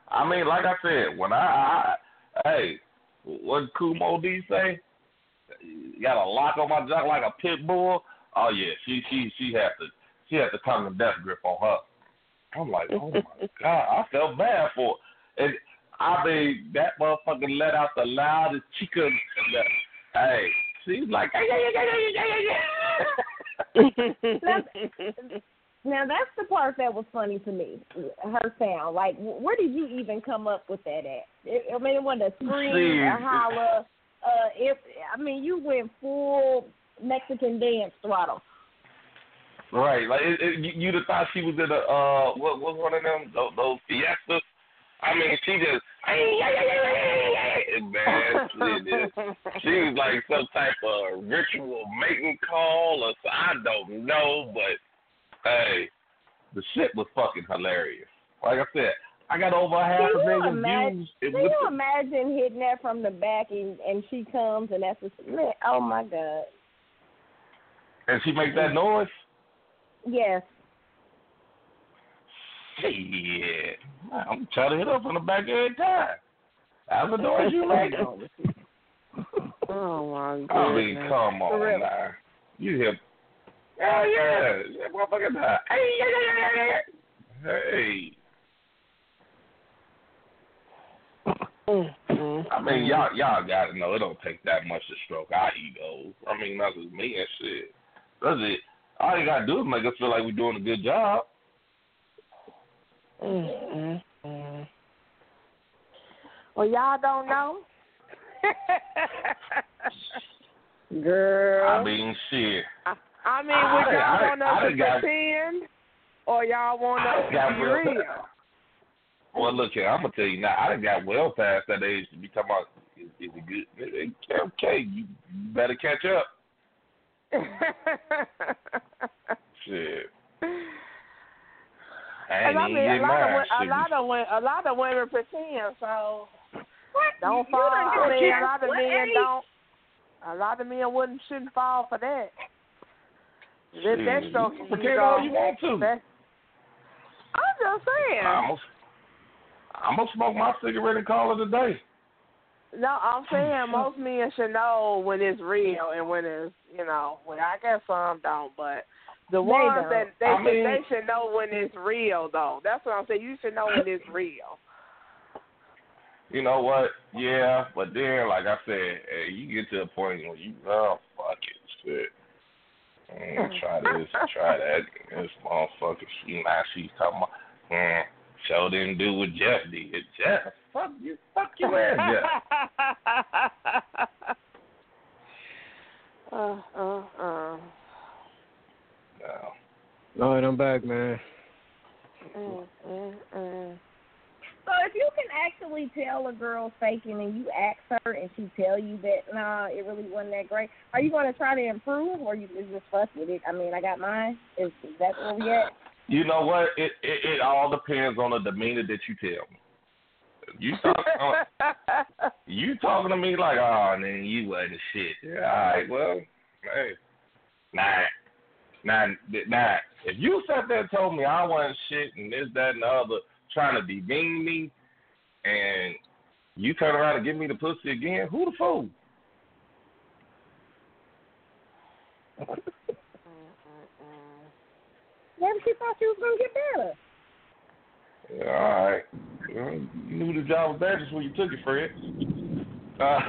I mean, like I said, when I, I hey, what Kumo D say? You got a lock on my jaw like a pit bull. Oh yeah, she she she had to she had the tongue and death grip on her. I'm like, oh my god, I felt bad for it. And I mean, that motherfucker let out the loudest chica. Hey, she's like, hey, yeah, yeah, yeah, yeah, yeah, yeah. Now that's the part that was funny to me. Her sound, like, where did you even come up with that at? It, I mean, it wasn't a scream, a holler. Uh, if I mean, you went full Mexican dance throttle. Right, like it, it, you, you'd have thought she was in a uh, what was one of them those, those fiestas. I mean, she just man, she, was like some type of ritual mating call or so, I don't know, but hey, the shit was fucking hilarious. Like I said, I got over half a million imagine? views. Can It you imagine hitting that from the back and and she comes and that's what, man, oh my god. and she makes that noise. Yes. Shit, I'm trying to hit up on the back every time. Noise you make. Oh my god. I mean, come on now. You hear? Oh yeah, that motherfucker. die. Hey, yeah, yeah, yeah, yeah, yeah. Hey, Mm, mm, I mean, y'all y'all gotta know it don't take that much to stroke our egos. I mean, that's just me and shit. That's it. All you gotta do is make us feel like we're doing a good job. Mm. Well, y'all don't know. Girl. I mean, shit. I mean, I- would y'all I- want I us to done got- pretend, or y'all want us to got be real- real? Well, look here, I'm gonna tell you now. I done got well past that age to be talking about is, is it good? Okay, you better catch up. Shit. I And I mean, a get lot of mine. wo- a lot of wo- a lot of women pretend, so What? don't You fall. done I mean, a that. lot of What men age? don't. A lot of men wouldn't shouldn't fall for that. That, that Shit, stroke you pretend all you want to. That, I'm just saying. I'm gonna, I'm gonna smoke my cigarette and call it a day. No, I'm saying most men should know when it's real and when it's you know. Well, I guess some don't, but the ones don't. that they I should mean- they should know when it's real though. That's what I'm saying. You should know when it's real. You know what? Yeah, but then, like I said, hey, you get to a point where you, oh fuck it, shit. Mm, try this, try that. This motherfucker, she now she's talking about, mm, show didn't do what Jeff did. Jeff, fuck you, fuck you, man, Jeff. uh, uh, uh. No. All right, I'm back, man. Mm, mm, mm. So if you can actually tell a girl faking and you ask her and she tell you that nah, it really wasn't that great, are you going to try to improve or you just fuss with it? I mean, I got mine. Is, is that where we at? You know what? It, it it all depends on the demeanor that you tell me. You talk, uh, you talking to me like, oh, man, you wasn't shit. Yeah, all right, well, hey, nah, nah, nah. If you sat there and told me I wasn't shit and this, that, and the other, trying to demean me, and you turn around and give me the pussy again, who the fool? Maybe she thought she was to get better. Yeah, all right. You knew the job was dangerous when you took it, Fred. Uh,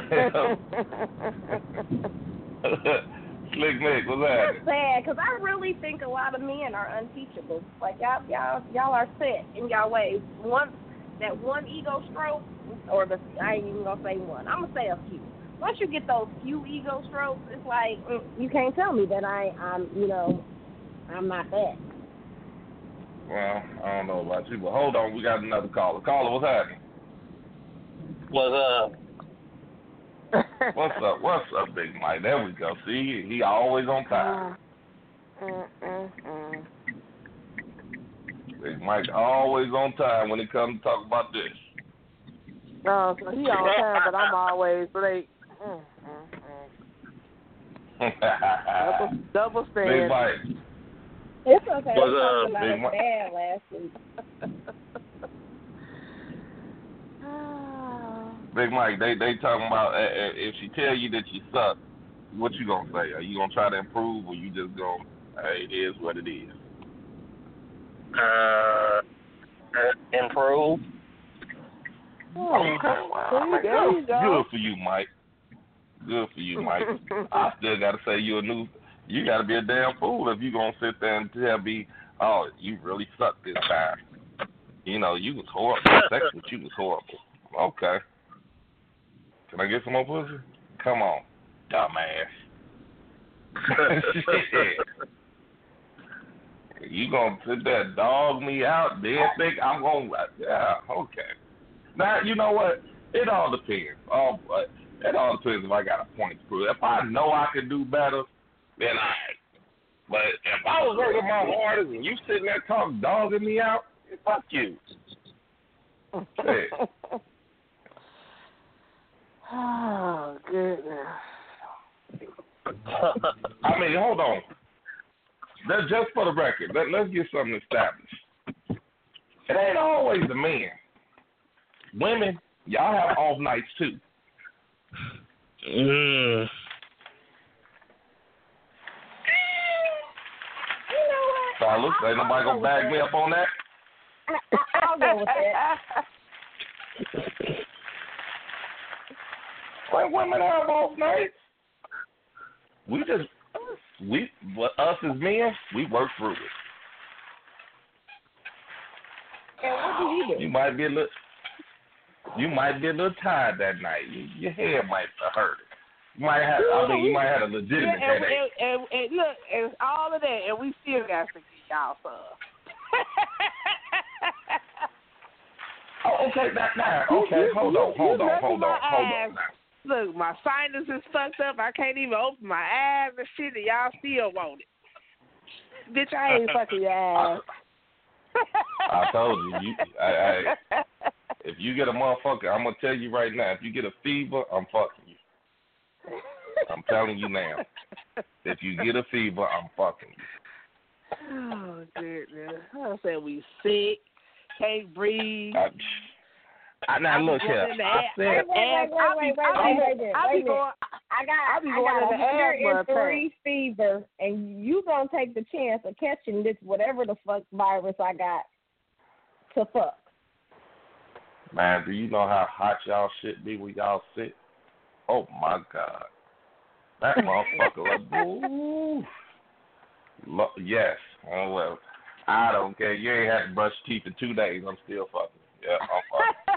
Slick Nick, what's That's that? sad because I really think a lot of men are unteachable. Like y'all, y'all, y'all are set in y'all ways. Once that one ego stroke, or the I ain't even gonna say one. I'm gonna say a few. Once you get those few ego strokes, it's like mm, you can't tell me that I, I'm, you know, I'm not that. Well, I don't know about you, but hold on, we got another caller. Caller, what's happening? What's up? What's up? What's up, Big Mike? There we go. See, he always on time. Mm, mm, mm. Big Mike always on time when it comes to talk about this. Oh, so he on time, but I'm always late. Mm, mm, double, double Big. Mike. It's okay. Was, we talked about Big Mike- bad last week. Big Mike, they they talking about uh, uh, if she tell you that you suck, what you gonna say? Are you gonna try to improve, or you just gonna, hey, it is what it is? Uh, improve. Oh, well, see, there you go. Good for you, Mike. Good for you, Mike. I still gotta say you a new. You gotta be a damn fool if you gonna sit there and tell me, oh, you really sucked this time. You know, you was horrible. Sex with you was horrible. Okay. Can I get some more pussy? Come on, dumbass. Shit. You gonna sit there dog me out? Then think I'm gonna? Yeah, okay. Now you know what? It all depends. Oh, but it all depends if I got a point to prove. If I know I can do better, then I. But if I was working my hardest and you sitting there talking dogging me out, fuck you. Hey. Oh goodness. I mean, hold on. That just for the record, let, let's get something established. It ain't always the men. Women, y'all have off nights too. Mm. You know what? Fellas, I- ain't nobody gonna go back me up on that. I- I'll go with that. When women have off nights, we just we but us as men, we work through it. And what do you do? You might be a little you might be a little tired that night. Your head might hurt. You might have I mean you might have a Yeah, legitimate and, headache. and, and, and look, and all of that, and we still got to get y'all some. Oh, okay, now, now okay, hold on, hold on, hold on, hold on now. Look, my sinus is fucked up. I can't even open my eyes and shit, and y'all still want it. Bitch, I ain't fucking your ass. I told you, you I, I if you get a motherfucker, I'm gonna tell you right now, if you get a fever, I'm fucking you. I'm telling you now. If you get a fever, I'm fucking you. oh, goodness. I said we sick, can't breathe. I, I now be look here. I said Wait, wait, ass- wait, I wait, be- wait, I wait, be- wait, wait, I wait be a minute. going. I got I be I going got in the asthma 103 fever, and you gonna take the chance of catching this whatever the fuck virus I got to fuck. Man, do you know how hot y'all shit be when y'all sick? Oh my god. That motherfucker look ooh. Lo- yes. Oh well. I don't care. You ain't had to brush your teeth in two days. I'm still fucking. Yeah, I'm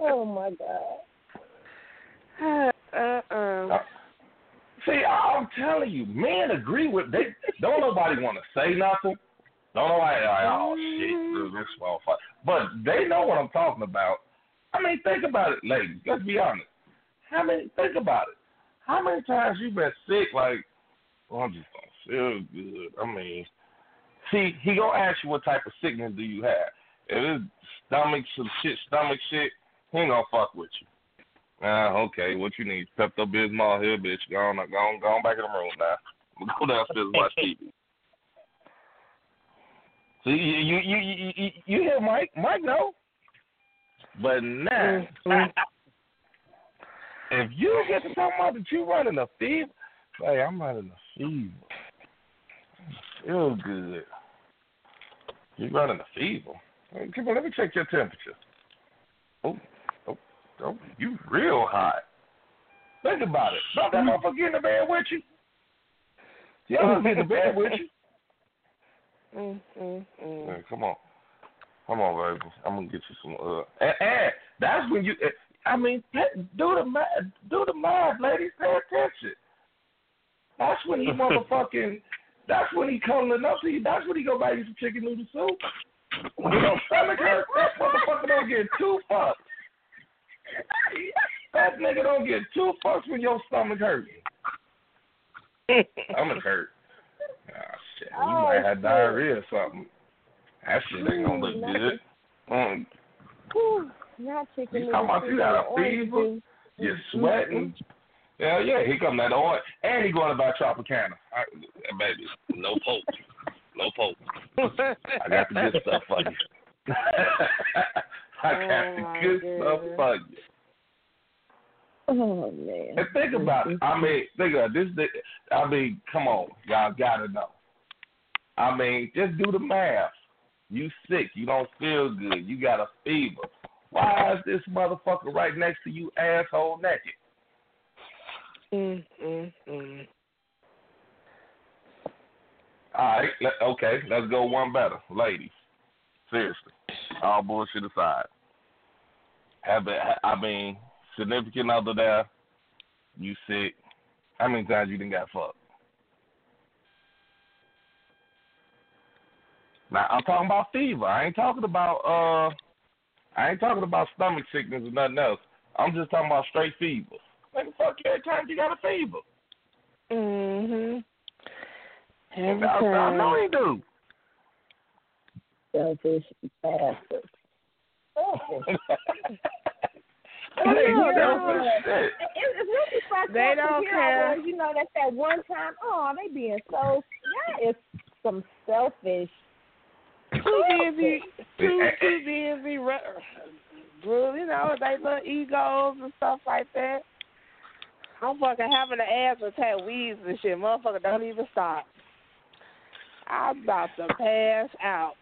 Oh my god. uh-uh. Uh, see, I'm telling you, men agree with they. Don't nobody want to say nothing. Don't nobody like, oh shit, mm-hmm. this motherfucker. But they know what I'm talking about. I mean, think about it, ladies. Let's be honest. How many? Think about it. How many times you been sick? Like, well, I'm just gonna feel good. I mean, see, he gonna ask you what type of sickness do you have. If it's stomach some shit, stomach shit, he ain't gonna fuck with you. Ah, okay. What you need? Pepto Bismol here, bitch. Go on, go on, go on back in the room now. Go downstairs and watch TV. See, you you you you, you, you hear Mike? Mike no. But now, if you get to talking about that you running a fever, hey, I'm running a fever. Feel good. You running a fever? Hey, come on, let me check your temperature. Oh, oh, oh, you real hot. Think about it. Don't that motherfucker get in the bed with you? Y'all get in the bed with you. Mm, mm, mm. Hey, come on. Come on, baby. I'm gonna get you some. Uh, and, and that's when you. I mean, do the math. Do the math, ladies. Pay attention. That's when he motherfucking. That's when he cuddling up to you. That's when he go buy you some chicken noodle soup. When your stomach hurt, that motherfucker don't get two fucks. That nigga don't get two fucks when your stomach hurt. stomach hurt. Ah shit. You Oh, might have diarrhea or something. That shit ain't gonna look good. Mm. Not chicken You noodle talking about you got a fever? You're sweating. Hell yeah, here come that oil. And he going to buy Tropicana. I, baby, no poke. No poke. I got the good stuff for you. I got Oh, the my good stuff goodness. for you. Oh man. And think about it. I mean, think about it. this. I mean, come on, y'all gotta know. I mean, just do the math. You sick. You don't feel good. You got a fever. Why is this motherfucker right next to you, asshole naked? Mm, mm, mm. All right, let, okay, let's go one better, ladies. Seriously, all bullshit aside. Have it, I mean, significant other there, you sick. How many times you didn't got fucked? Now I'm talking about fever. I ain't talking about uh, I ain't talking about stomach sickness or nothing else. I'm just talking about straight fever. Like fuck you every time you got a fever. Mhm. I, Every I know he do. Selfish bastard. Selfish. Hey, know, they- shit. It, it's really They don't hear care. all You know, that's that one time. Oh, they being so. That is some selfish. Too busy, too too busy, ru- ru- you know, they little egos and stuff like that. I'm fucking having an ass attack, wheeze and shit. Motherfucker, don't even stop. I'm about to pass out.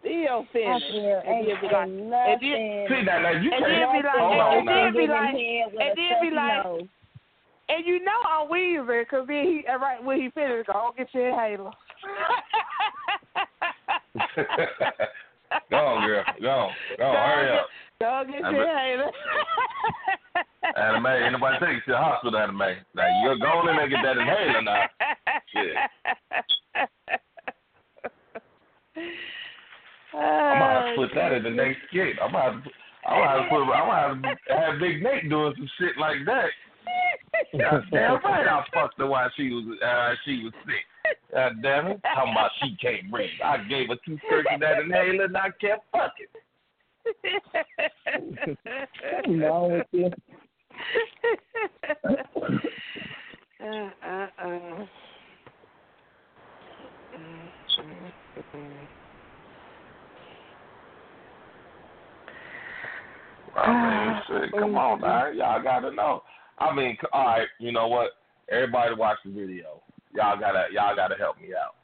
Still finished. And then be like, and nothing. See that now you And can't then be like- hold and then be like- and and then be like- And you know I'm wheezing because then he, uh, right when he finished, go get your inhaler. go on, girl. Go on. Go on. Hurry up. Go get your a- inhaler. Anime. Ain't nobody take you to the hospital, anime. Now you're going in there and get that inhaler now. Shit. I'm gonna have to put that in the next skit. I'm gonna have to. I'm gonna have to put. I'm gonna have to have Big Nate doing some shit like that. God damn right, I fucked her while she was uh, she was sick. God damn it, talking about she can't breathe. I gave her two skirts of that inhaler and I kept fucking. What's wrong with you? Uh, uh, uh. I mean, shit, come on now, y'all gotta know. I mean, all right, you know what? Everybody watch the video. Y'all gotta, y'all gotta help me out.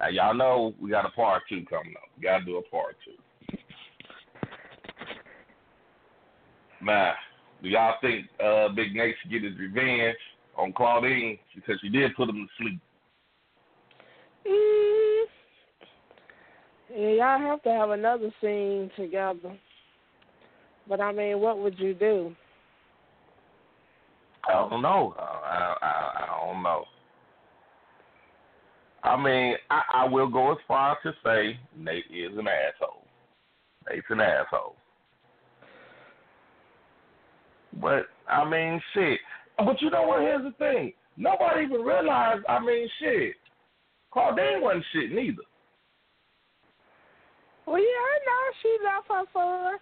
Now, y'all know we got a part two coming up. We gotta do a part two. Man, do y'all think uh, Big Nate should get his revenge on Claudine because she did put him to sleep? Mm. Yeah, y'all have to have another scene together. But I mean, what would you do? I don't know. I, I, I don't know. I mean, I, I will go as far as to say Nate is an asshole. Nate's an asshole. But I mean, shit. But you know what? Here's the thing. Nobody even realized. I mean, shit. Claudine wasn't shit neither. Well, yeah, I know she left her for.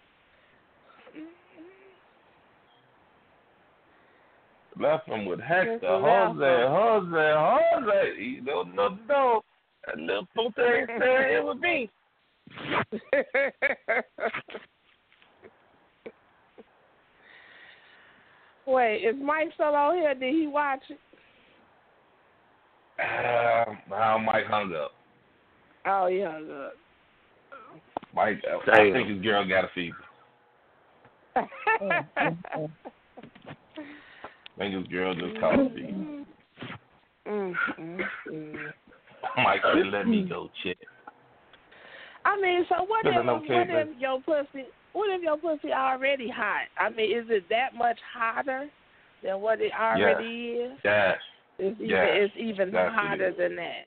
Left him with Hector, Jose, Jose, Jose. You don't know, no. That little puta ain't staying here with me. Wait, is Mike still on here? Did he watch it? Uh, how Mike hung up. Oh yeah, good. Mike, uh, I think his girl got a fever. I think his girl just caught a fever. Mm, mm, mm. Mike said, "Let me go check." I mean, so what No, no, if no, what if your pussy what if your pussy already hot? I mean, is it that much hotter than what it already is? Yes, It's even Yes, it's even yes, hotter is. than that.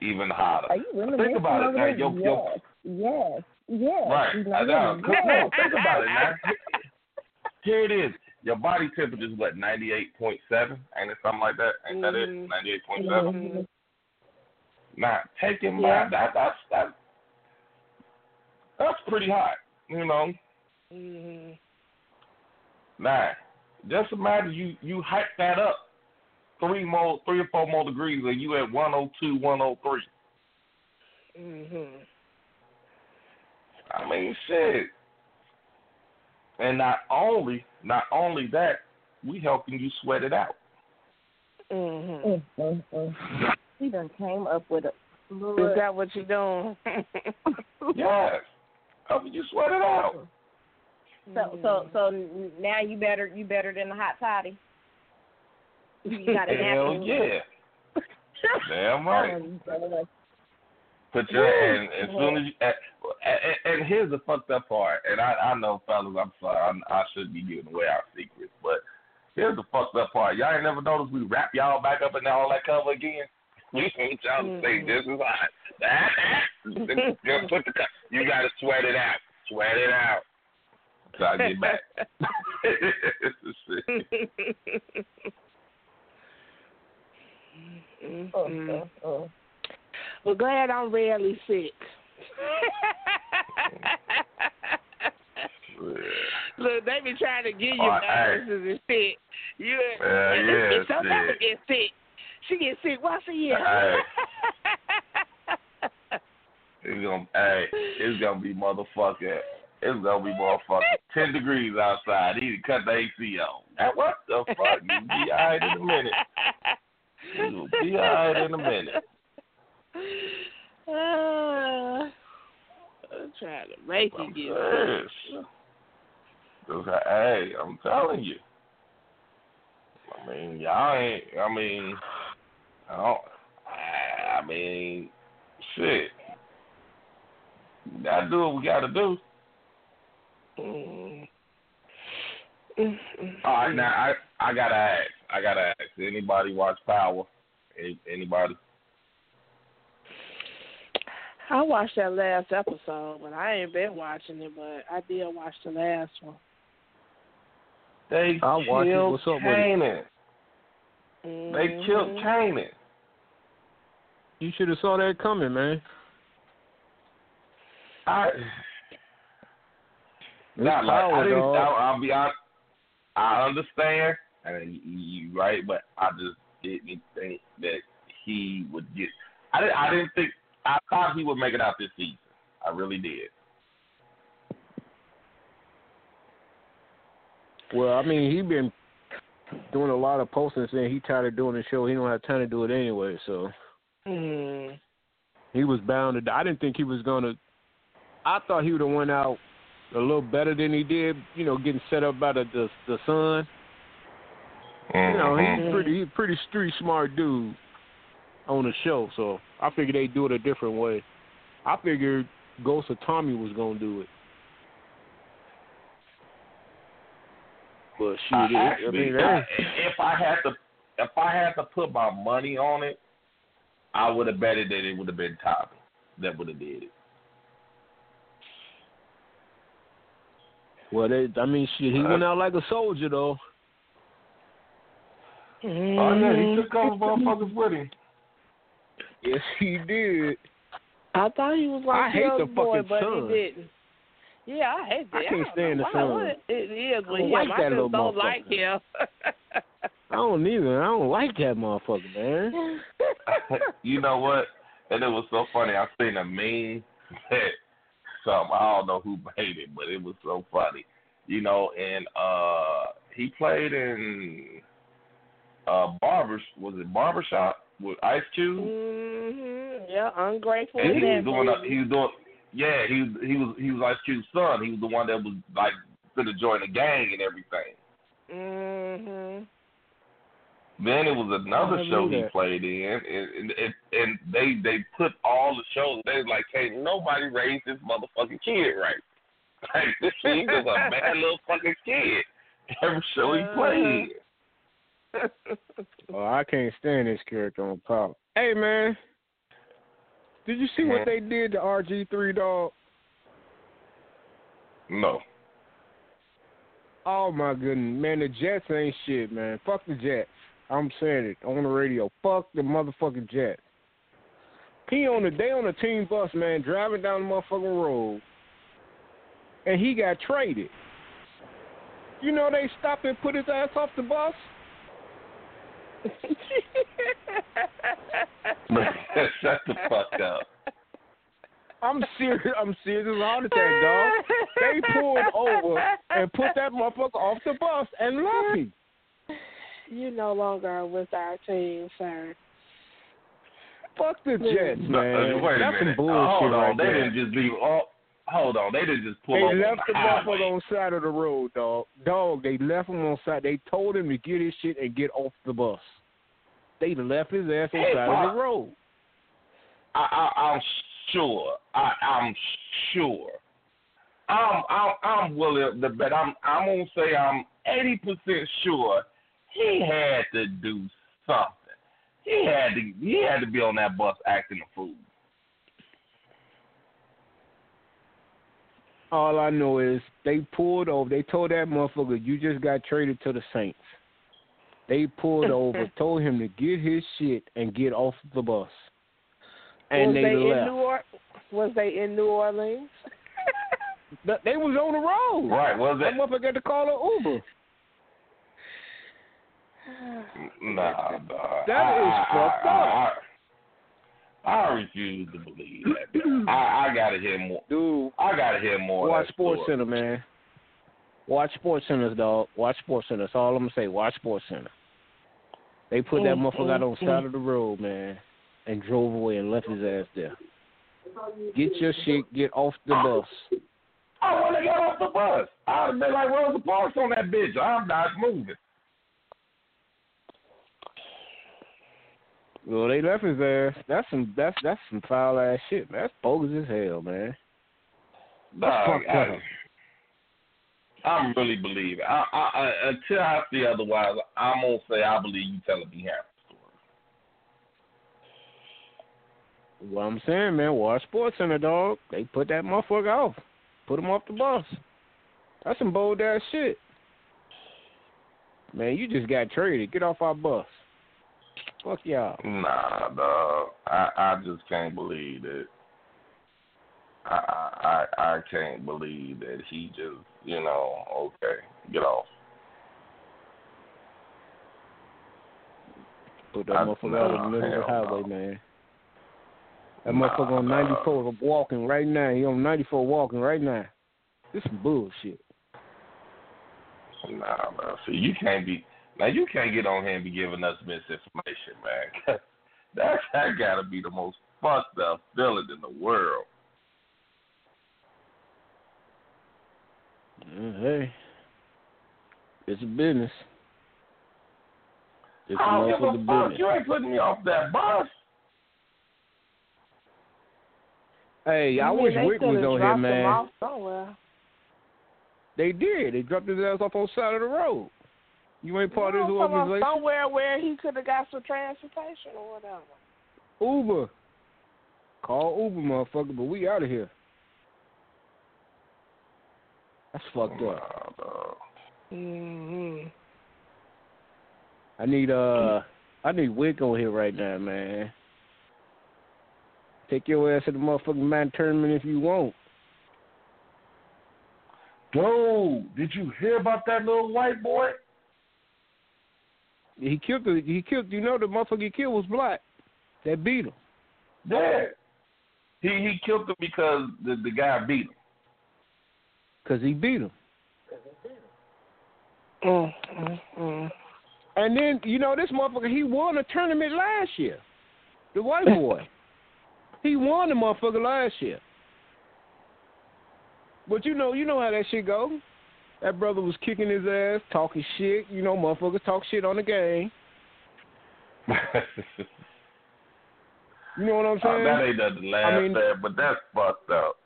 even hotter. Are you reminiscing Think about it over now. there? Your, your, Yes, yes, yes. right. You know, I know. yes. Come on, think about it now. Here it is. Your body temperature is what, 98.7? Ain't it something like that? Ain't that it? Mhm. 98.7? Mhm. Now, take in Yeah. mind, that, that's, that's, that's pretty hot, you know. Mhm. Now, Just imagine you you hype that up three more, three or four more degrees, and you at 102, 103. Mhm. I mean, shit. And not only, not only that, we helping you sweat it out. Mhm. Mm, mm, mm. He done came up with a Is that what you're doing? Yes, helping you sweat it out. So so mm-hmm. so now you better you better than the hot toddy. You got a Hell yeah, damn right. Oh, Put your and as soon as you and, and, and here's the fucked up part. And I I know fellas, I'm sorry, I'm, I shouldn't be giving away our secrets, but here's the fucked up part. Y'all ain't never noticed we wrap y'all back up in all that cover again. We want y'all to say this is hot. Just put the you gotta sweat it out. Sweat it out. So I get back. Mhm. Well, glad I'm rarely sick. Look, they be trying to give you Oh, viruses and shit. You Yeah, yeah, this bitch don't never shit. get sick. She gets sick once a year. Hey. It's gonna hey, it's gonna be motherfucking it's gonna be motherfucking ten degrees outside. He cut the AC on. Now, what the fuck? You'll be alright in a minute. You'll be alright in a minute. Uh, I'm trying to make I'm you get. Hey, I'm telling you. I mean, y'all ain't. I mean, I don't. I I mean, shit. We gotta do what we gotta do. Mm. All right, now I I gotta ask. I gotta ask. Anybody watch Power? Any, anybody? I watched that last episode, but I ain't been watching it. But I did watch the last one. They I'll watch it. killed What's up with it? Kanan. They killed Mhm. Kanan. You should have saw that coming, man. I It's not like I didn't. dog. I'll, I'll be honest. I understand, and you, you right, but I just didn't think that he would get. I didn't. I didn't think. I thought he would make it out this season. I really did. Well, I mean, he been doing a lot of posting saying he tired of doing the show. He don't have time to do it anyway. So Mm. he was bound to. I didn't think he was gonna. I thought he would have went out a little better than he did. You know, getting set up by the the, the son. You know, he's pretty. He's pretty street smart dude on the show. So I figured they would do it a different way. I figured Ghost of Tommy was gonna do it. But shit, I it- I mean, I- hey, if I had to, if I had to put my money on it, I would have betted that it would have been Tommy that would have did it. well, they, I mean, shit, he went out like a soldier though. Oh yeah, he mm. took those motherfuckers with him. Yes, he did. I thought he was like I hate the boy, fucking but son. he didn't. Yeah, I hate that. I can't don't stand the why, son. What it is I with don't him. like I that just little don't like motherfucker. him. I don't either. I don't like that motherfucker, man. you know what? And it was so funny. I seen a meme that some I don't know who made it, but it was so funny. You know, and uh he played in uh Barbers was it Barbershop with Ice Cube? hmm Yeah, ungrateful. And he was doing a, he was doing yeah, he he was he was Ice Cube's son. He was the one that was like gonna join the gang and everything. Mhm. Then it was another show knew he played in, and, and, and and they they put all the shows. They was like, hey, nobody raised this motherfucking kid right. Like this he was a bad little fucking kid. Every show he played. Oh, I can't stand this character on Power. Hey, man, did you see what they did to RG three dog? No. Oh my goodness, man, the Jets ain't shit, man. Fuck the Jets. I'm saying it on the radio. Fuck the motherfucking Jets. He on the they on the team bus, man, driving down the motherfucking road, and he got traded. You know they stopped and put his ass off the bus. Shut the fuck up. I'm serious. I'm serious. It's a heart attack, dog. They pulled over and put that motherfucker off the bus and left him. You no longer with our team, sir. Fuck the Jets, No, man. wait a That's minute. some bullshit hold on. right they there. didn't just leave. Oh, hold on. They didn't just pull They over left the the motherfucker on the side of the road, dog. Dog, they left him on side. They told him to get his shit and get off the bus. They left his ass on Hey, side of the road. I, I, I'm sure. I, I'm sure. I'm, I'm, I'm willing to bet. I'm, I'm gonna say I'm 80 percent sure he had to do something. He had to, he had to be on that bus acting a fool. All I know is they pulled over. They told that motherfucker, "You just got traded to the Saints." They pulled over, told him to get his shit and get off the bus, and was they, they in left. New or- Was they in New Orleans? They was on the road. Right? Was That it? motherfucker had to call an Uber. Nah, dog. That I, is I, fucked I, up. Ah, ah. I, I refuse to believe that. I, I gotta hear more. Dude, I gotta hear more. watch Sports. Center, man. Watch Sports Centers, dog. Watch Sports Center. That's all I'm gonna say. Watch Sports Center. They put that Mm, motherfucker out on the mm, side of the road, man, and drove away and left his ass there. Get your shit. Get off the bus. I want to get off the bus. I'd have been like Rosa Parks on that bitch. I'm not moving. Well, they left his ass. That's some. That's that's some foul ass shit. man. That's bogus as hell, man. Dog, fucked I, up. I'm really believing. I, I, I, until I see otherwise, I'm gonna say I believe you telling me half the story. What I'm saying, man. Watch Sports Center, dog. They put that motherfucker off. Put him off the bus. That's some bold ass shit. Man, you just got traded. Get off our bus. Fuck y'all. Nah, dog. I, I just can't believe that. I, I, I I can't believe that he just, you know, okay, get off. Put that I- motherfucker out in the middle of the highway, no. man. That Nah, motherfucker on dog. 94 walking right now. He on 94 walking right now. This some bullshit. Nah, man. See, you can't be now. You can't get on here and be giving us misinformation, man. That's that gotta be the most fucked up feeling in the world. Hey, it's a business. It's a I don't give a fuck. business. You ain't putting me off that bus. Hey, I You mean wish they Wick was coulda on here, dropped him man. off somewhere. They did. They dropped his ass off on the side of the road. You ain't part of No, this come on, organization? somewhere where he could have got some transportation or whatever. Uber. Call Uber, motherfucker, but we out of here. That's fucked up. Nah. Mm-hmm. I need uh I need Wick on here right now, man. Take your ass to the motherfucking man tournament if you want. Dude, did you hear about that little white boy? He killed the he killed you know the motherfucker he killed was black. That beat him. Yeah. He he killed him because the the guy beat him. Cause he beat him. Mm, mm, mm. And then, you know, this motherfucker he won a tournament last year. The white boy. he won the motherfucker last year. But you know, you know how that shit go. That brother was kicking his ass, talking shit. You know, motherfuckers talk shit on the game. You know what I'm Oh, saying? that ain't nothing to laugh I mean- at, but that's fucked up.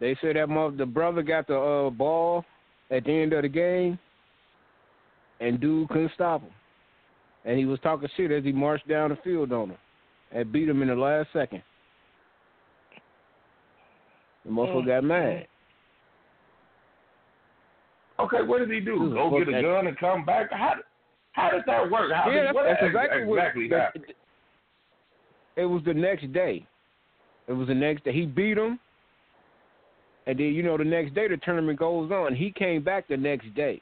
They said that mother, the brother got the uh, ball at the end of the game, and dude couldn't stop him. And he was talking shit as he marched down the field on him, and beat him in the last second. The motherfucker Mm, got mad. Okay, what did he do? Go get a that- gun and come back? How how does that work? How yeah, did, that's, what that's ex- exactly, what. that- happened? It was the next day. It was the next day. He beat him, And then you know the next day the tournament goes on. He came back the next day.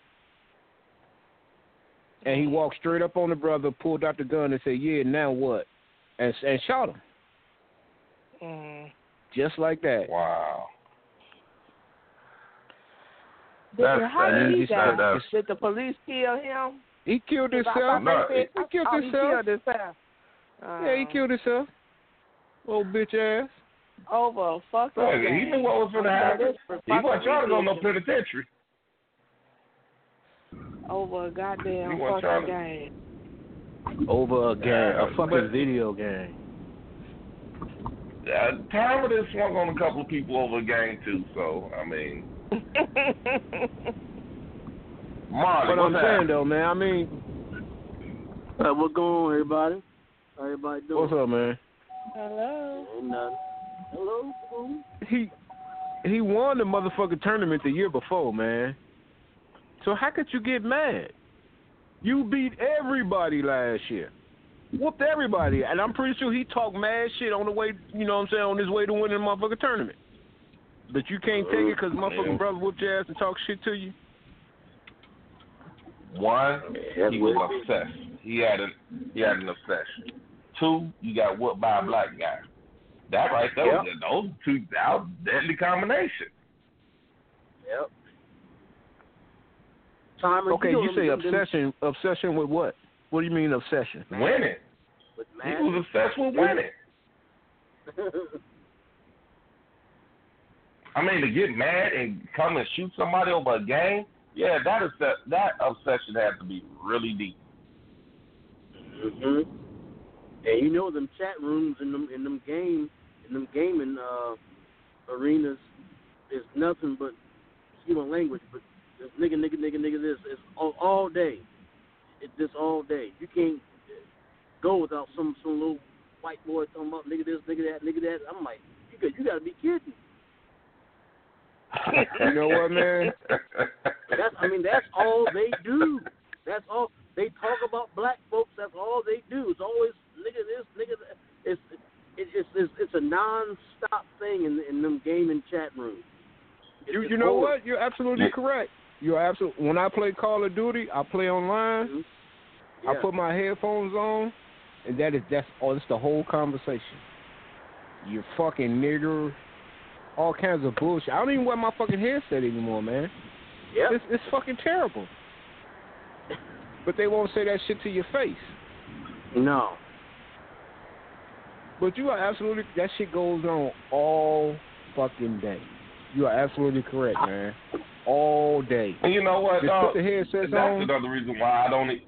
And he walked straight up on the brother, pulled out the gun, and said, "Yeah, now what?" And and shot him Mm. just like that. Wow. Did, That's- how did that he die? Did the police kill him? He killed 'Cause I himself. No, said- he killed oh, himself. He killed himself. Yeah, he Uh, killed himself. Old bitch ass. over a fucking. Look, he game. knew what was going to happen. this for He wasn't fucking trying to go no ridiculous. penitentiary. Over a goddamn fucking game. Over a game, Yeah, a fucking but- video game. Uh, Tom done swung on a couple of people over a game too. So I mean, Marley, But what's I'm saying happening? though, man. I mean, Uh, what's going on, everybody? How everybody doing? what's up, man? Hello. Ain't nothing. Hello. Hello. He he won the motherfucking tournament the year before, man. So how could you get mad? You beat everybody last year. Whooped everybody. And I'm pretty sure he talked mad shit on the way, you know what I'm saying, on his way to winning the motherfucking tournament. But you can't take it because oh, motherfucking Yeah. brother whooped your ass and talk shit to you? One, he was obsessed. He had an he had an obsession. Two, you got whooped by a black guy. That right there, Yep. those two, that was a deadly combination. Yep. Time Okay, know you say them- them obsession. Obsession with what? What do you mean obsession? Winning. With He Matt. was obsessed with winning. I mean, to get mad and come and shoot somebody over a game, yeah, that is that that obsession has to be really deep. hmm And you know them chat rooms in them in them game in them gaming uh, arenas is nothing but human language, but this nigga nigga nigga nigga this is all, all day. It's this all day. You can't go without some some little white boy talking about nigga this nigga that nigga that. I'm like, you got you got to be kidding. You know what, man? That's I mean that's all they do. That's all they talk about black folks. That's all they do. It's always nigga this nigga that. It's it, it's it's it's a non-stop thing in in them gaming chat rooms. It's You you know always- what? You're absolutely correct. You're absolutely. When I play Call of Duty, I play online. Mhm. I put my headphones on, and that is that's all. It's the whole conversation. You fucking nigger, all kinds of bullshit. I don't even wear my fucking headset anymore, man. Yeah. It's it's fucking terrible. But they won't say that shit to your face. No. But you are absolutely that shit goes on all fucking day. You are absolutely correct, man. All day. And you know what, Just dog? put the headsets That's on. another reason why I don't. e-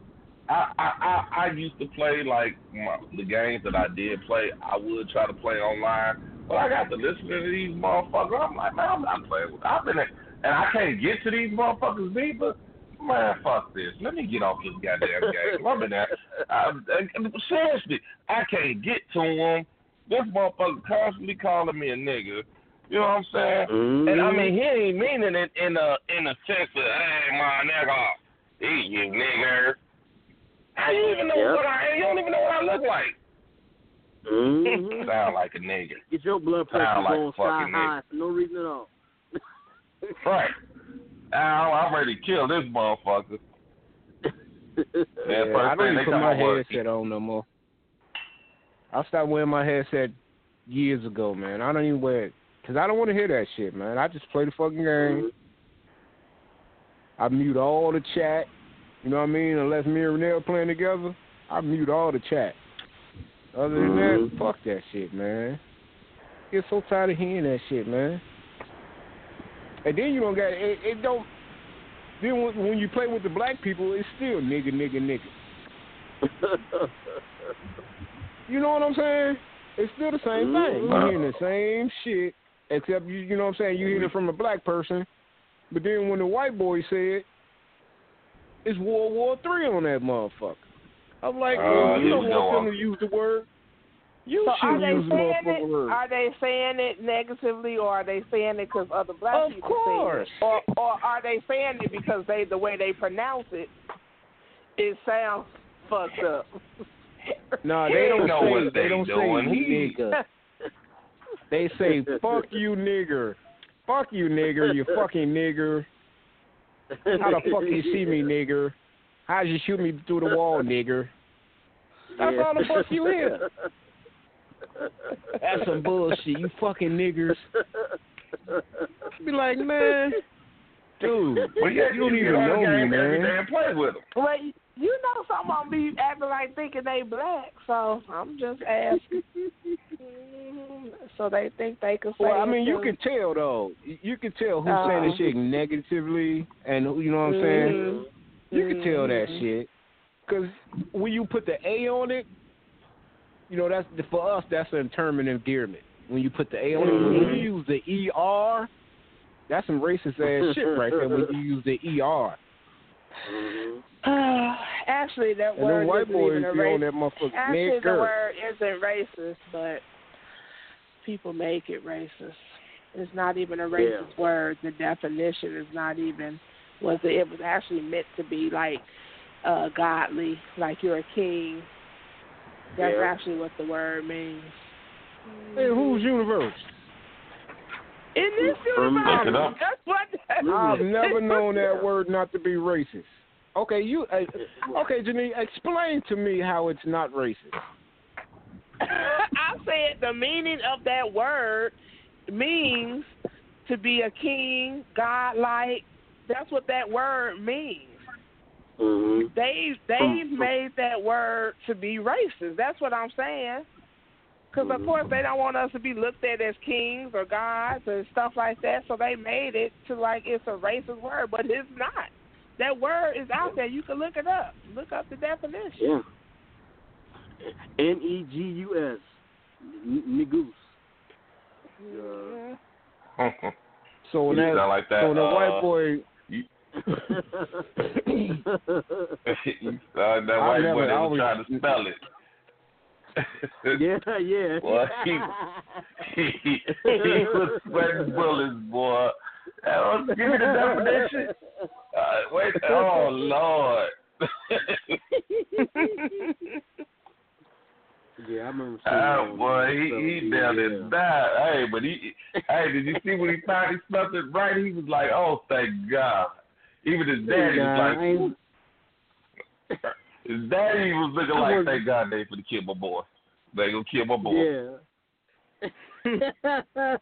I I I, I used to play like my, the games that I did play. I would try to play online, but I got to listen to these motherfuckers. I'm like, man, I'm not playing with. I've been, and I can't get to these motherfuckers deeper. Man, fuck this. Let me get off this goddamn game. I'm in that. I, I, seriously, I can't get to them. This motherfucker constantly calling me a nigga. You know what I'm saying? Mm-hmm. And I mean, he ain't meaning it in a in a sense of, hey, my nigga, he you nigger. How you even know Yep. what I? You don't even know what I look like. Mhm. Sound like a nigga, Get your blood pressure Sound like going sky fucking high for no reason at all. right? Al, I'm ready to kill this motherfucker. Yeah, Yeah, first I don't even put my headset on no more. I stopped wearing my headset years ago, man. I don't even wear it because I don't want to hear that shit, man. I just play the fucking game. I mute all the chat. You know what I mean? Unless me and Renee are playing together, I mute all the chat. Other than that, Mhm. fuck that shit, man. Get so tired of hearing that shit, man. And then you don't got it. It don't. Then when, you play with the black people, it's still nigga, nigga, nigga. You know what I'm saying? It's still the same thing. You're hearing the same shit, except you, you know what I'm saying. You hear it from a black person, but then when the white boy say it, it's World War Three on that motherfucker. I'm like, Oh, well, you don't want them to use the word. You So are shouldn't they use the saying motherfucking it? word. Are they saying it negatively, or are they saying it because other black Of people course. say it, or or are they saying it because they the way they pronounce it, it sounds fucked up. No, He they don't know say. what they they don't doing. say nigga. They say fuck you, nigger. Fuck you, nigger. You fucking nigger. How the fuck you see me, nigger? How'd you shoot me through the wall, nigger? That's all the fuck you hear. That's some bullshit. You fucking niggers. Be like, man, dude, Well, yeah, you don't you even know me, game every day man. and play with them. Well, you know some of them be acting like thinking they black, so I'm just asking. So they think they can say Well, I mean, you can tell though. You can tell who's Uh, saying this shit negatively, and who you know what I'm saying. Mhm. You can tell that Mhm. shit, cause when you put the A on it, you know that's for us. That's an term of endearment. When you put the A on it, when Mm-hmm. you use the ER, that's some racist ass shit right there. When you use the ER, Actually, that and word then white isn't boys even be a on racist. that Actually, the nigger. word isn't racist, but people make it racist. It's not even a racist word. The definition is not even was it, it was actually meant to be like uh godly, like you're a king. That's Yeah. actually what the word means. In whose universe? In this universe, Look that's what. I've never known that word not to be racist. Okay, you. Uh, okay, Janine, explain to me how it's not racist. I said the meaning of that word means to be a king, godlike. That's what that word means. hmm They they made that word to be racist. That's what I'm saying. Because of course they don't want us to be looked at as kings or gods and stuff like that. So they made it to like it's a racist word, but it's not. That word is out there. You can look it up. Look up the definition. Yeah. N E G U S. Negus. Mhm. So when You that, like that, so when the uh, white boy, sound that white boy that was always- trying to spell it. yeah, yeah. Boy, he, he, he was sweating bullets, boy. Oh, give me the definition. Uh, wait, oh Lord. yeah, I remember seeing Ah, that boy, he the he show. down yeah. there died. Hey, but he, hey, did you see when he finally spelled it right? He was like, oh, thank God. Even his daddy was like, his daddy was looking like, thank God they for to kill my boy. They gonna kill my boy. Yeah.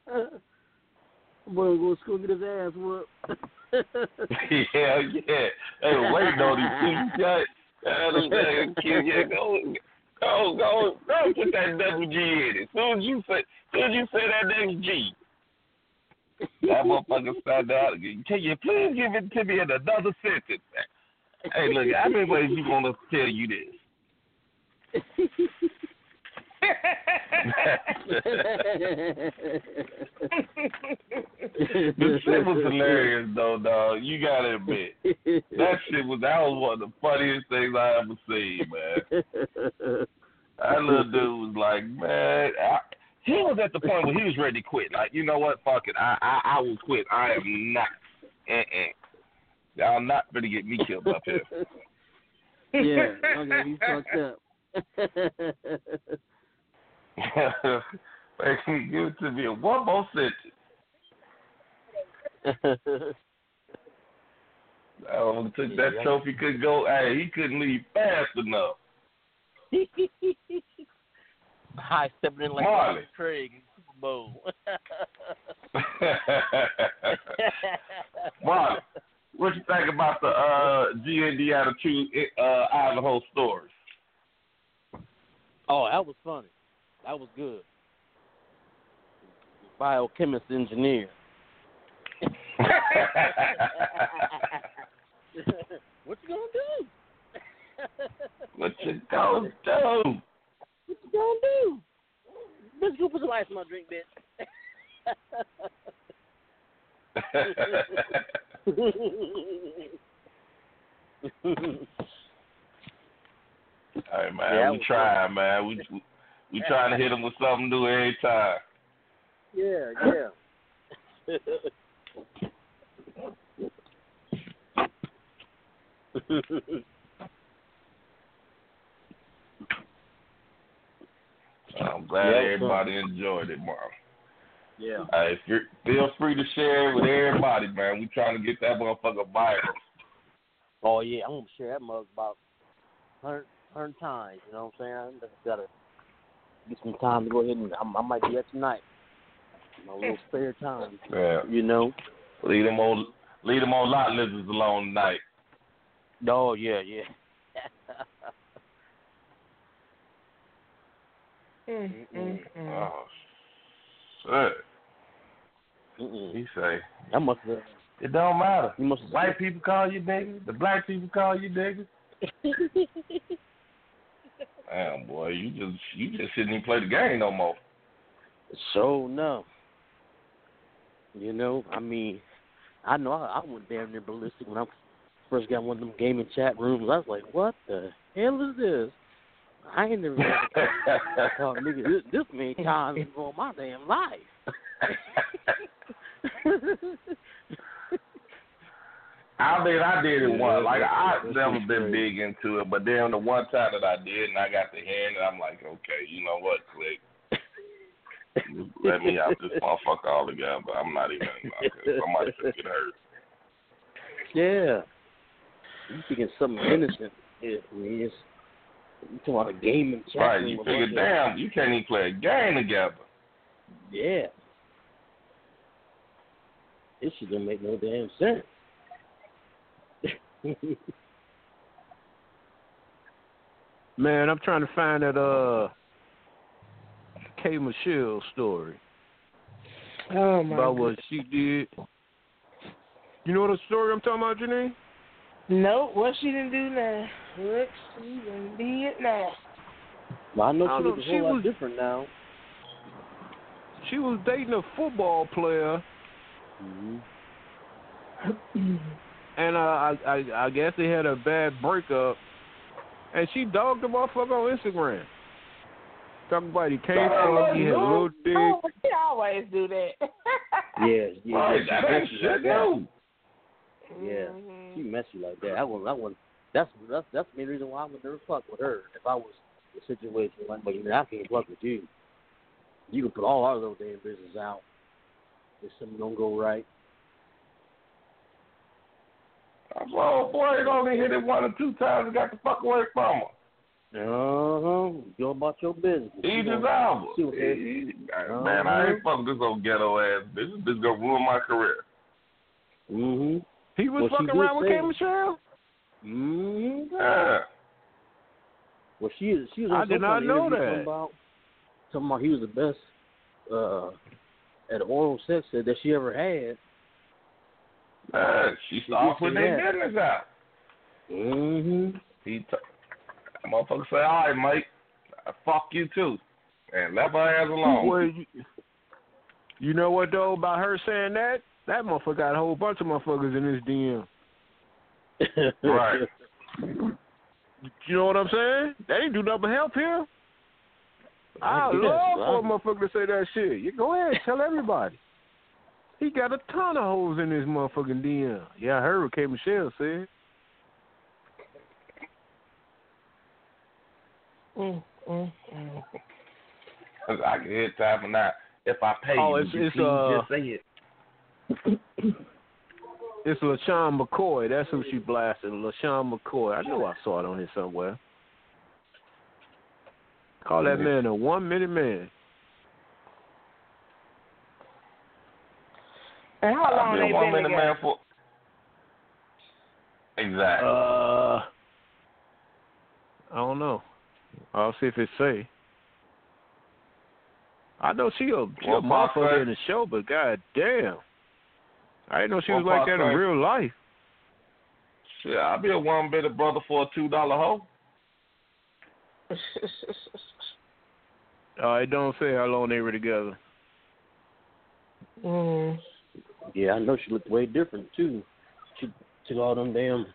Boy, go to school get his ass whooped. yeah, yeah. Hey, waiting on these things, guys. God, damn, kid, yeah, go, go, go, go, put that double G in it. Soon as you say, soon as you say that next G, that motherfucker stand out. Can you please give it to me in another sentence? Hey, look, how many ways you want to tell you this? The shit was hilarious though, dog. You gotta admit. That shit was that was one of the funniest things I ever seen, man. That little dude was like, man, I, he was at the point where he was ready to quit. Like, you know what? Fuck it. I I, I will quit. I am not. Uh-uh. Y'all not gonna get me killed up here. yeah, okay, you fucked up. Hey, Give it to me in one more sentence. Oh, took that trophy couldn't go. Hey, he couldn't leave fast enough. High stepping in like Marley. Craig in Super Bowl. Marlon, what you think about the uh, GND attitude uh, Idaho stories? oh, that was funny. That was good. Biochemist engineer. what you gonna do? what you gonna do? Gonna do? Bitch, go put some ice in my drink, bitch. All right, man. Yeah, we trying, man. We we, we trying to hit them with something new every time. yeah, yeah. I'm glad Yeah, everybody enjoyed it, Marlon. Yeah. Uh, hey, f- feel free to share it with everybody, man. We trying to get that motherfucker viral. Oh yeah, I'm gonna share that mug about hundred hundred times. You know what I'm saying? I just gotta get some time to go ahead and I, I might do that tonight. My little spare time. Yeah. You know. Leave them old, leave them old lot lizards alone tonight. Oh yeah, yeah. Mm, mm, mm. Oh, shit. Mm-mm. He say, That must have. it don't matter. You must have. White people call you nigga. The black people call you nigga. Damn, boy, you just you just shouldn't even play the game no more. So no. You know, I mean, I know I, I went damn near ballistic when I first got one of them gaming chat rooms. I was like, "What the hell is this?" I ain't never called nigga this, this many times before my damn life. I mean, I did it once. Like I've never been big into it, but then the one time that I did, and I got the hand, and I'm like, okay, you know what, click. Let me out this motherfucker altogether. I'm not even. Somebody should get hurt. Yeah. You thinking something innocent? Yeah, I mean, it's you talking about a gaming chat Right? You figure, damn, you can't even play a game together. Yeah. This shit don't make no damn sense. Man, I'm trying to find that uh K Michelle story Oh my about God. what she did. You know what story I'm talking about, Janine? Nope, what she didn't do now? What she done did now? Well, I know I she don't looks a whole she lot was- different now. She was dating a football player, hmm and uh, I, I I guess they had a bad breakup, and she dogged the motherfucker on Instagram. Talking about he can't fuck, he had a little dick. Oh, she always do that. Yeah, yeah. Right? she That ain't messy shit, like that. no. Yeah, she messy like that. I was, I was. That's that's that's the main reason why I would never fuck with her. If I was in a situation like, but you know, I can't fuck with you. You can put all our little damn business out. If something don't go right, I'm like, Oh boy, it only hit it one or two times and got the fuck away from her. uh huh, go about your business. He You know, just Alba. see what they- Man, I ain't fucking this old ghetto ass bitch. This bitch gonna ruin my career. Mm-hmm. He was Well, fucking did around with say- K Michelle. Mm-hmm. Yeah. Well, she is. She was. I on did not know interview that. Talking about, talking about he was the best uh, at oral sex that she ever had. Man, she started putting their business out. Mm-hmm. He t- motherfucker say, all right, Mike, I fuck you too. And left her ass alone. Well, you, you know what though about her saying that? That motherfucker got a whole bunch of motherfuckers in his DM. Right. You know what I'm saying? They ain't do nothing but help him. I Yes, love for a right. motherfucker to say that shit. You go ahead, and tell everybody. He got a ton of hoes in his motherfucking DM. Yeah, I heard what K Michelle said. Mm, mm, mm. I can hit time for that. If I pay Oh, you, it's- you it's, uh, just say it. It's LeSean McCoy. That's who she blasted. LeSean McCoy. I know I saw it on here somewhere. Call that man a one minute man. And how I've long been they one been minute together? man for. Exactly. Uh, I don't know. I'll see if it say. I know she a, she a What Pac motherfucker in the show, but god damn. I didn't know she was like that in real life. Shit, I'll be a one bit of brother for a two dollar hoe. Uh, it don't say how long they were together. mm. yeah, I know she looked way different too. She took all them damn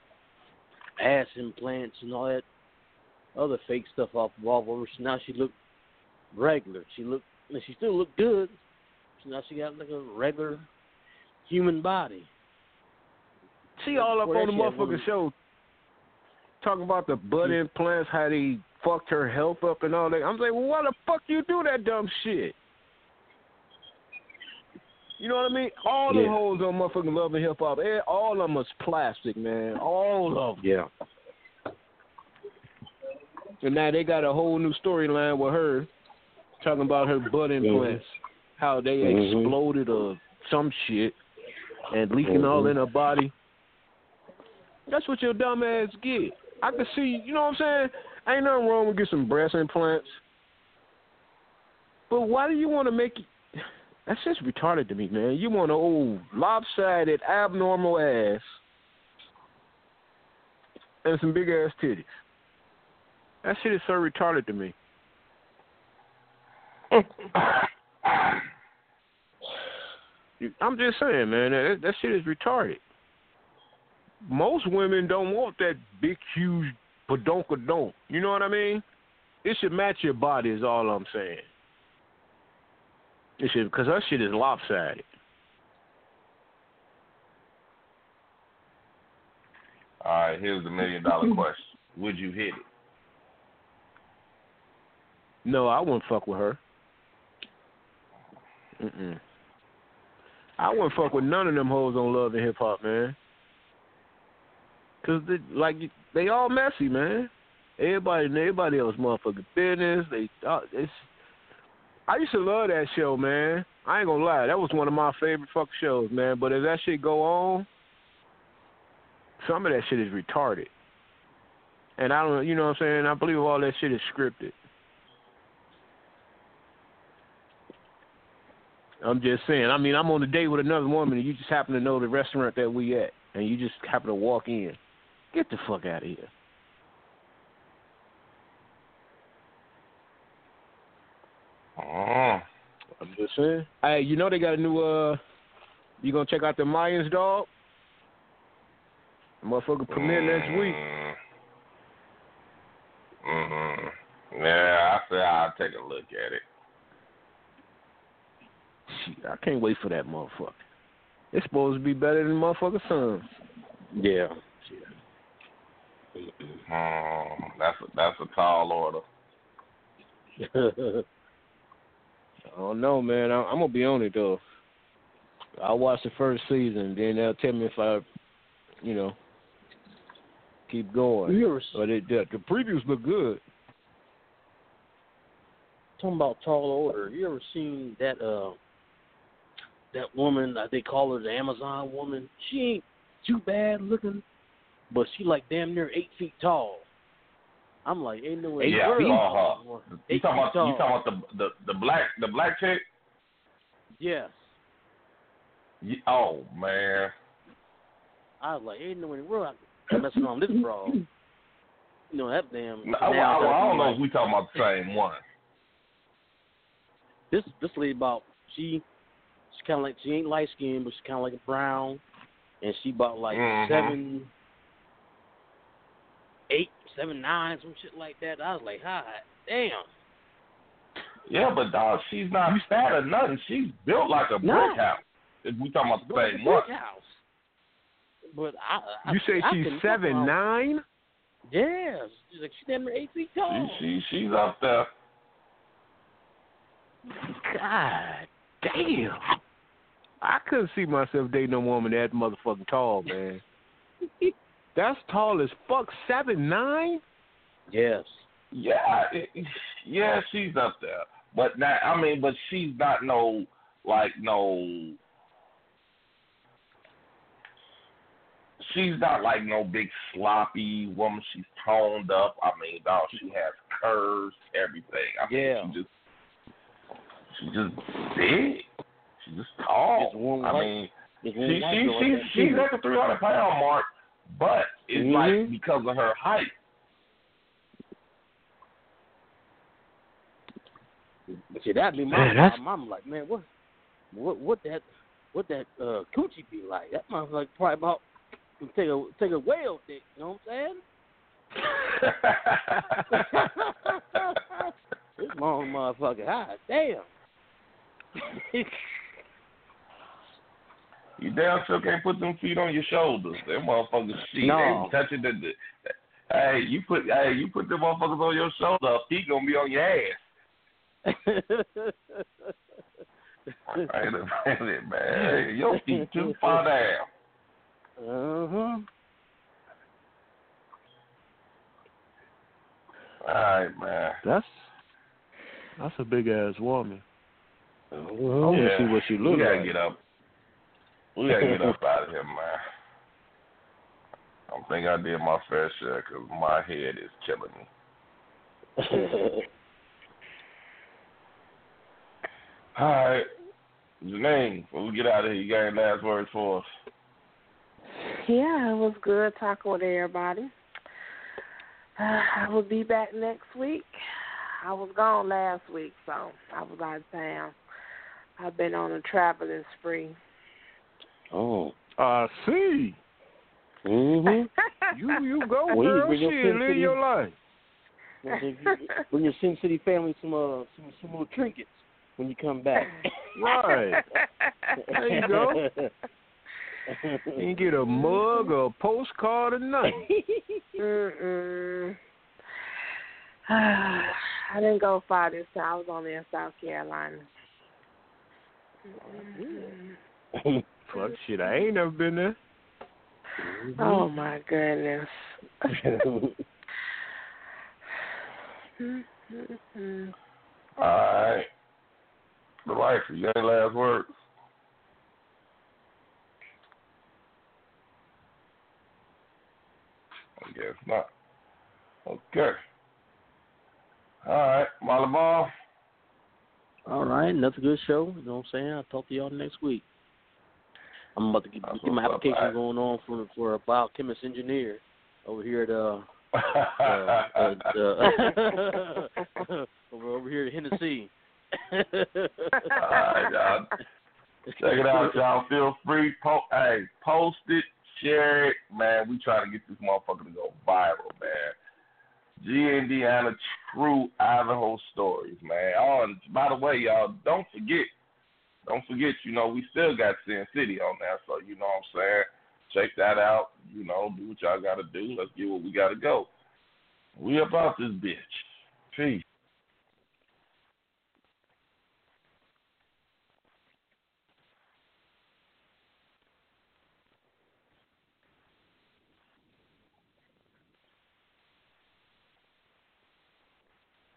ass implants and all that other fake stuff off of all of her. Now she looked regular. She looked. and She still looked good. So now she got like a regular human body. She all up on the that, she had one motherfucking show talking about the butt implants, how they fucked her health up and all that. I'm like, well, why the fuck you do that dumb shit? You know what I mean? All them Yeah. hoes on motherfucking love and hip hop. eh, All of them is plastic, man. All of them. Yeah. And now they got a whole new storyline with her talking about her butt implants, how they Mhm. exploded or some shit and leaking all Mhm. in her body. That's what your dumb ass get. I can see, you know what I'm saying? Ain't nothing wrong with get some breast implants. But why do you want to make it? That's just retarded to me, man. You want an old lopsided, abnormal ass and some big ass titties. That shit is so retarded to me. I'm just saying, man, that, that shit is retarded. Most women don't want that big, huge don't. You know what I mean? It should match your body, is all I'm saying. It should, because that shit is lopsided. All right, here's the million dollar question: Would you hit it? No, I wouldn't fuck with her. Mm-mm. I wouldn't fuck with none of them hoes on Love and Hip Hop, man. Cause they, like they all messy, man. Everybody, everybody else, motherfucking business. They, uh, it's. I used to love that show, man. I ain't gonna lie, that was one of my favorite fuck shows, man. But as that shit go on, some of that shit is retarded. And I don't, you know what I'm saying? I believe all that shit is scripted. I'm just saying. I mean, I'm on a date with another woman, and you just happen to know the restaurant that we at, and you just happen to walk in. Get the fuck out of here. Oh, I'm just saying. Hey, you know they got a new. uh You gonna check out the Mayans, dog? The motherfucker premiere next week. Mm-hmm. Yeah, I say I'll take a look at it. Shit, I can't wait for that motherfucker. It's supposed to be better than motherfucker Sons. Yeah. Hmm, that's a, that's a tall order. I don't know, man. I, I'm gonna be on it though. I'll watch the first season, then they'll tell me if I, you know, keep going. You ever But it, the, the previews look good. talking about tall order? You ever seen that uh that woman? They call her the Amazon woman. She ain't too bad looking, but she like damn near eight feet tall. I'm like, ain't no way. yeah, I saw her. You Eight talking about tall. you talking about the the the black the black chick? Yes. Ye- Oh man, I was like, ain't no way in the world I'm messing on this broad. You know that damn. No, I, now I, I don't know like- if we talking about the same one. this this lady about she kind of like she ain't light skinned but she kind of like a brown, and she about like Mhm. seven, eight, seven nine, some shit like that. I was like, hi, damn. Yeah, but dog, she's not fat or nothing. She's built like a brick No. house. If we talking about the Like same one. brick house. But I, I You say I she's couldn't seven fuck around- nine? Yes, she's like she's damn near eight feet tall. She, she she's up there. God damn. I couldn't see myself dating a woman that motherfucking tall, man. That's tall as fuck. Seven nine? Yes. Yeah, it, yeah, she's up there. But not, I mean, but she's not no like no. She's not like no big sloppy woman. She's toned up. I mean, dog, she has curves, everything. I mean, Yeah. she just, she just big. She's just tall. I mean, she, she, she, she's like that, she's too. at the three hundred pound mark, but it's Mhm. like because of her height. See, that'd be my Man, that's- problem. I'm like, man, what, what, what that, what that uh, coochie be like? That motherfucker like probably about take a take a whale dick. You know what I'm saying? this long motherfucker high. Damn. You damn sure can't put them feet on your shoulders. Them motherfuckers shit. No. They touching the, the Hey, you put hey, you put them motherfuckers on your shoulder, feet gonna be on your ass. Wait a minute, man. Your feet too far down. Uh huh. All right, man. That's that's a big ass woman. I Uh-huh. want to see what she look we gotta like. get up. We gotta get up out of here, man. I think I did my fair share because my head is killing me. All right, Janine, when we get out of here, you got any last words for us? Yeah, it was good talking with everybody. Uh, I will be back next week. I was gone last week, so I was out of town. I've been on a traveling spree. Oh. I see. Mhm. You you go, Well, you girl. bring your Shit, live City- your life. Well, if you- Bring your Sin City family some uh some some little trinkets when you come back. Right. There you go. You can get a mug or a postcard or nothing. Mm-mm. I didn't go far this time. I was only in South Carolina. Mm-mm. Fuck shit, I ain't never been there. Mm-hmm. Oh my goodness. All right. The wife, you got any last words? I guess not. Okay. All right, Molly Ball. All right, another good show. You know what I'm saying? I'll talk to y'all next week. I'm about to get, get my application going on for for a biochemist engineer over here at uh, uh, uh, uh over over here at Hennessy. All right, y'all. Check it out, y'all. Feel free. Po- hey, post it, share it, man. We try to get this motherfucker to go viral, man. G Indiana True Idaho Stories, man. Oh, and by the way, y'all, don't forget, don't forget, you know, we still got Sin City on there, so you know what I'm saying. Check that out. You know, do what y'all got to do. Let's get what we got to go. We about this bitch. Peace.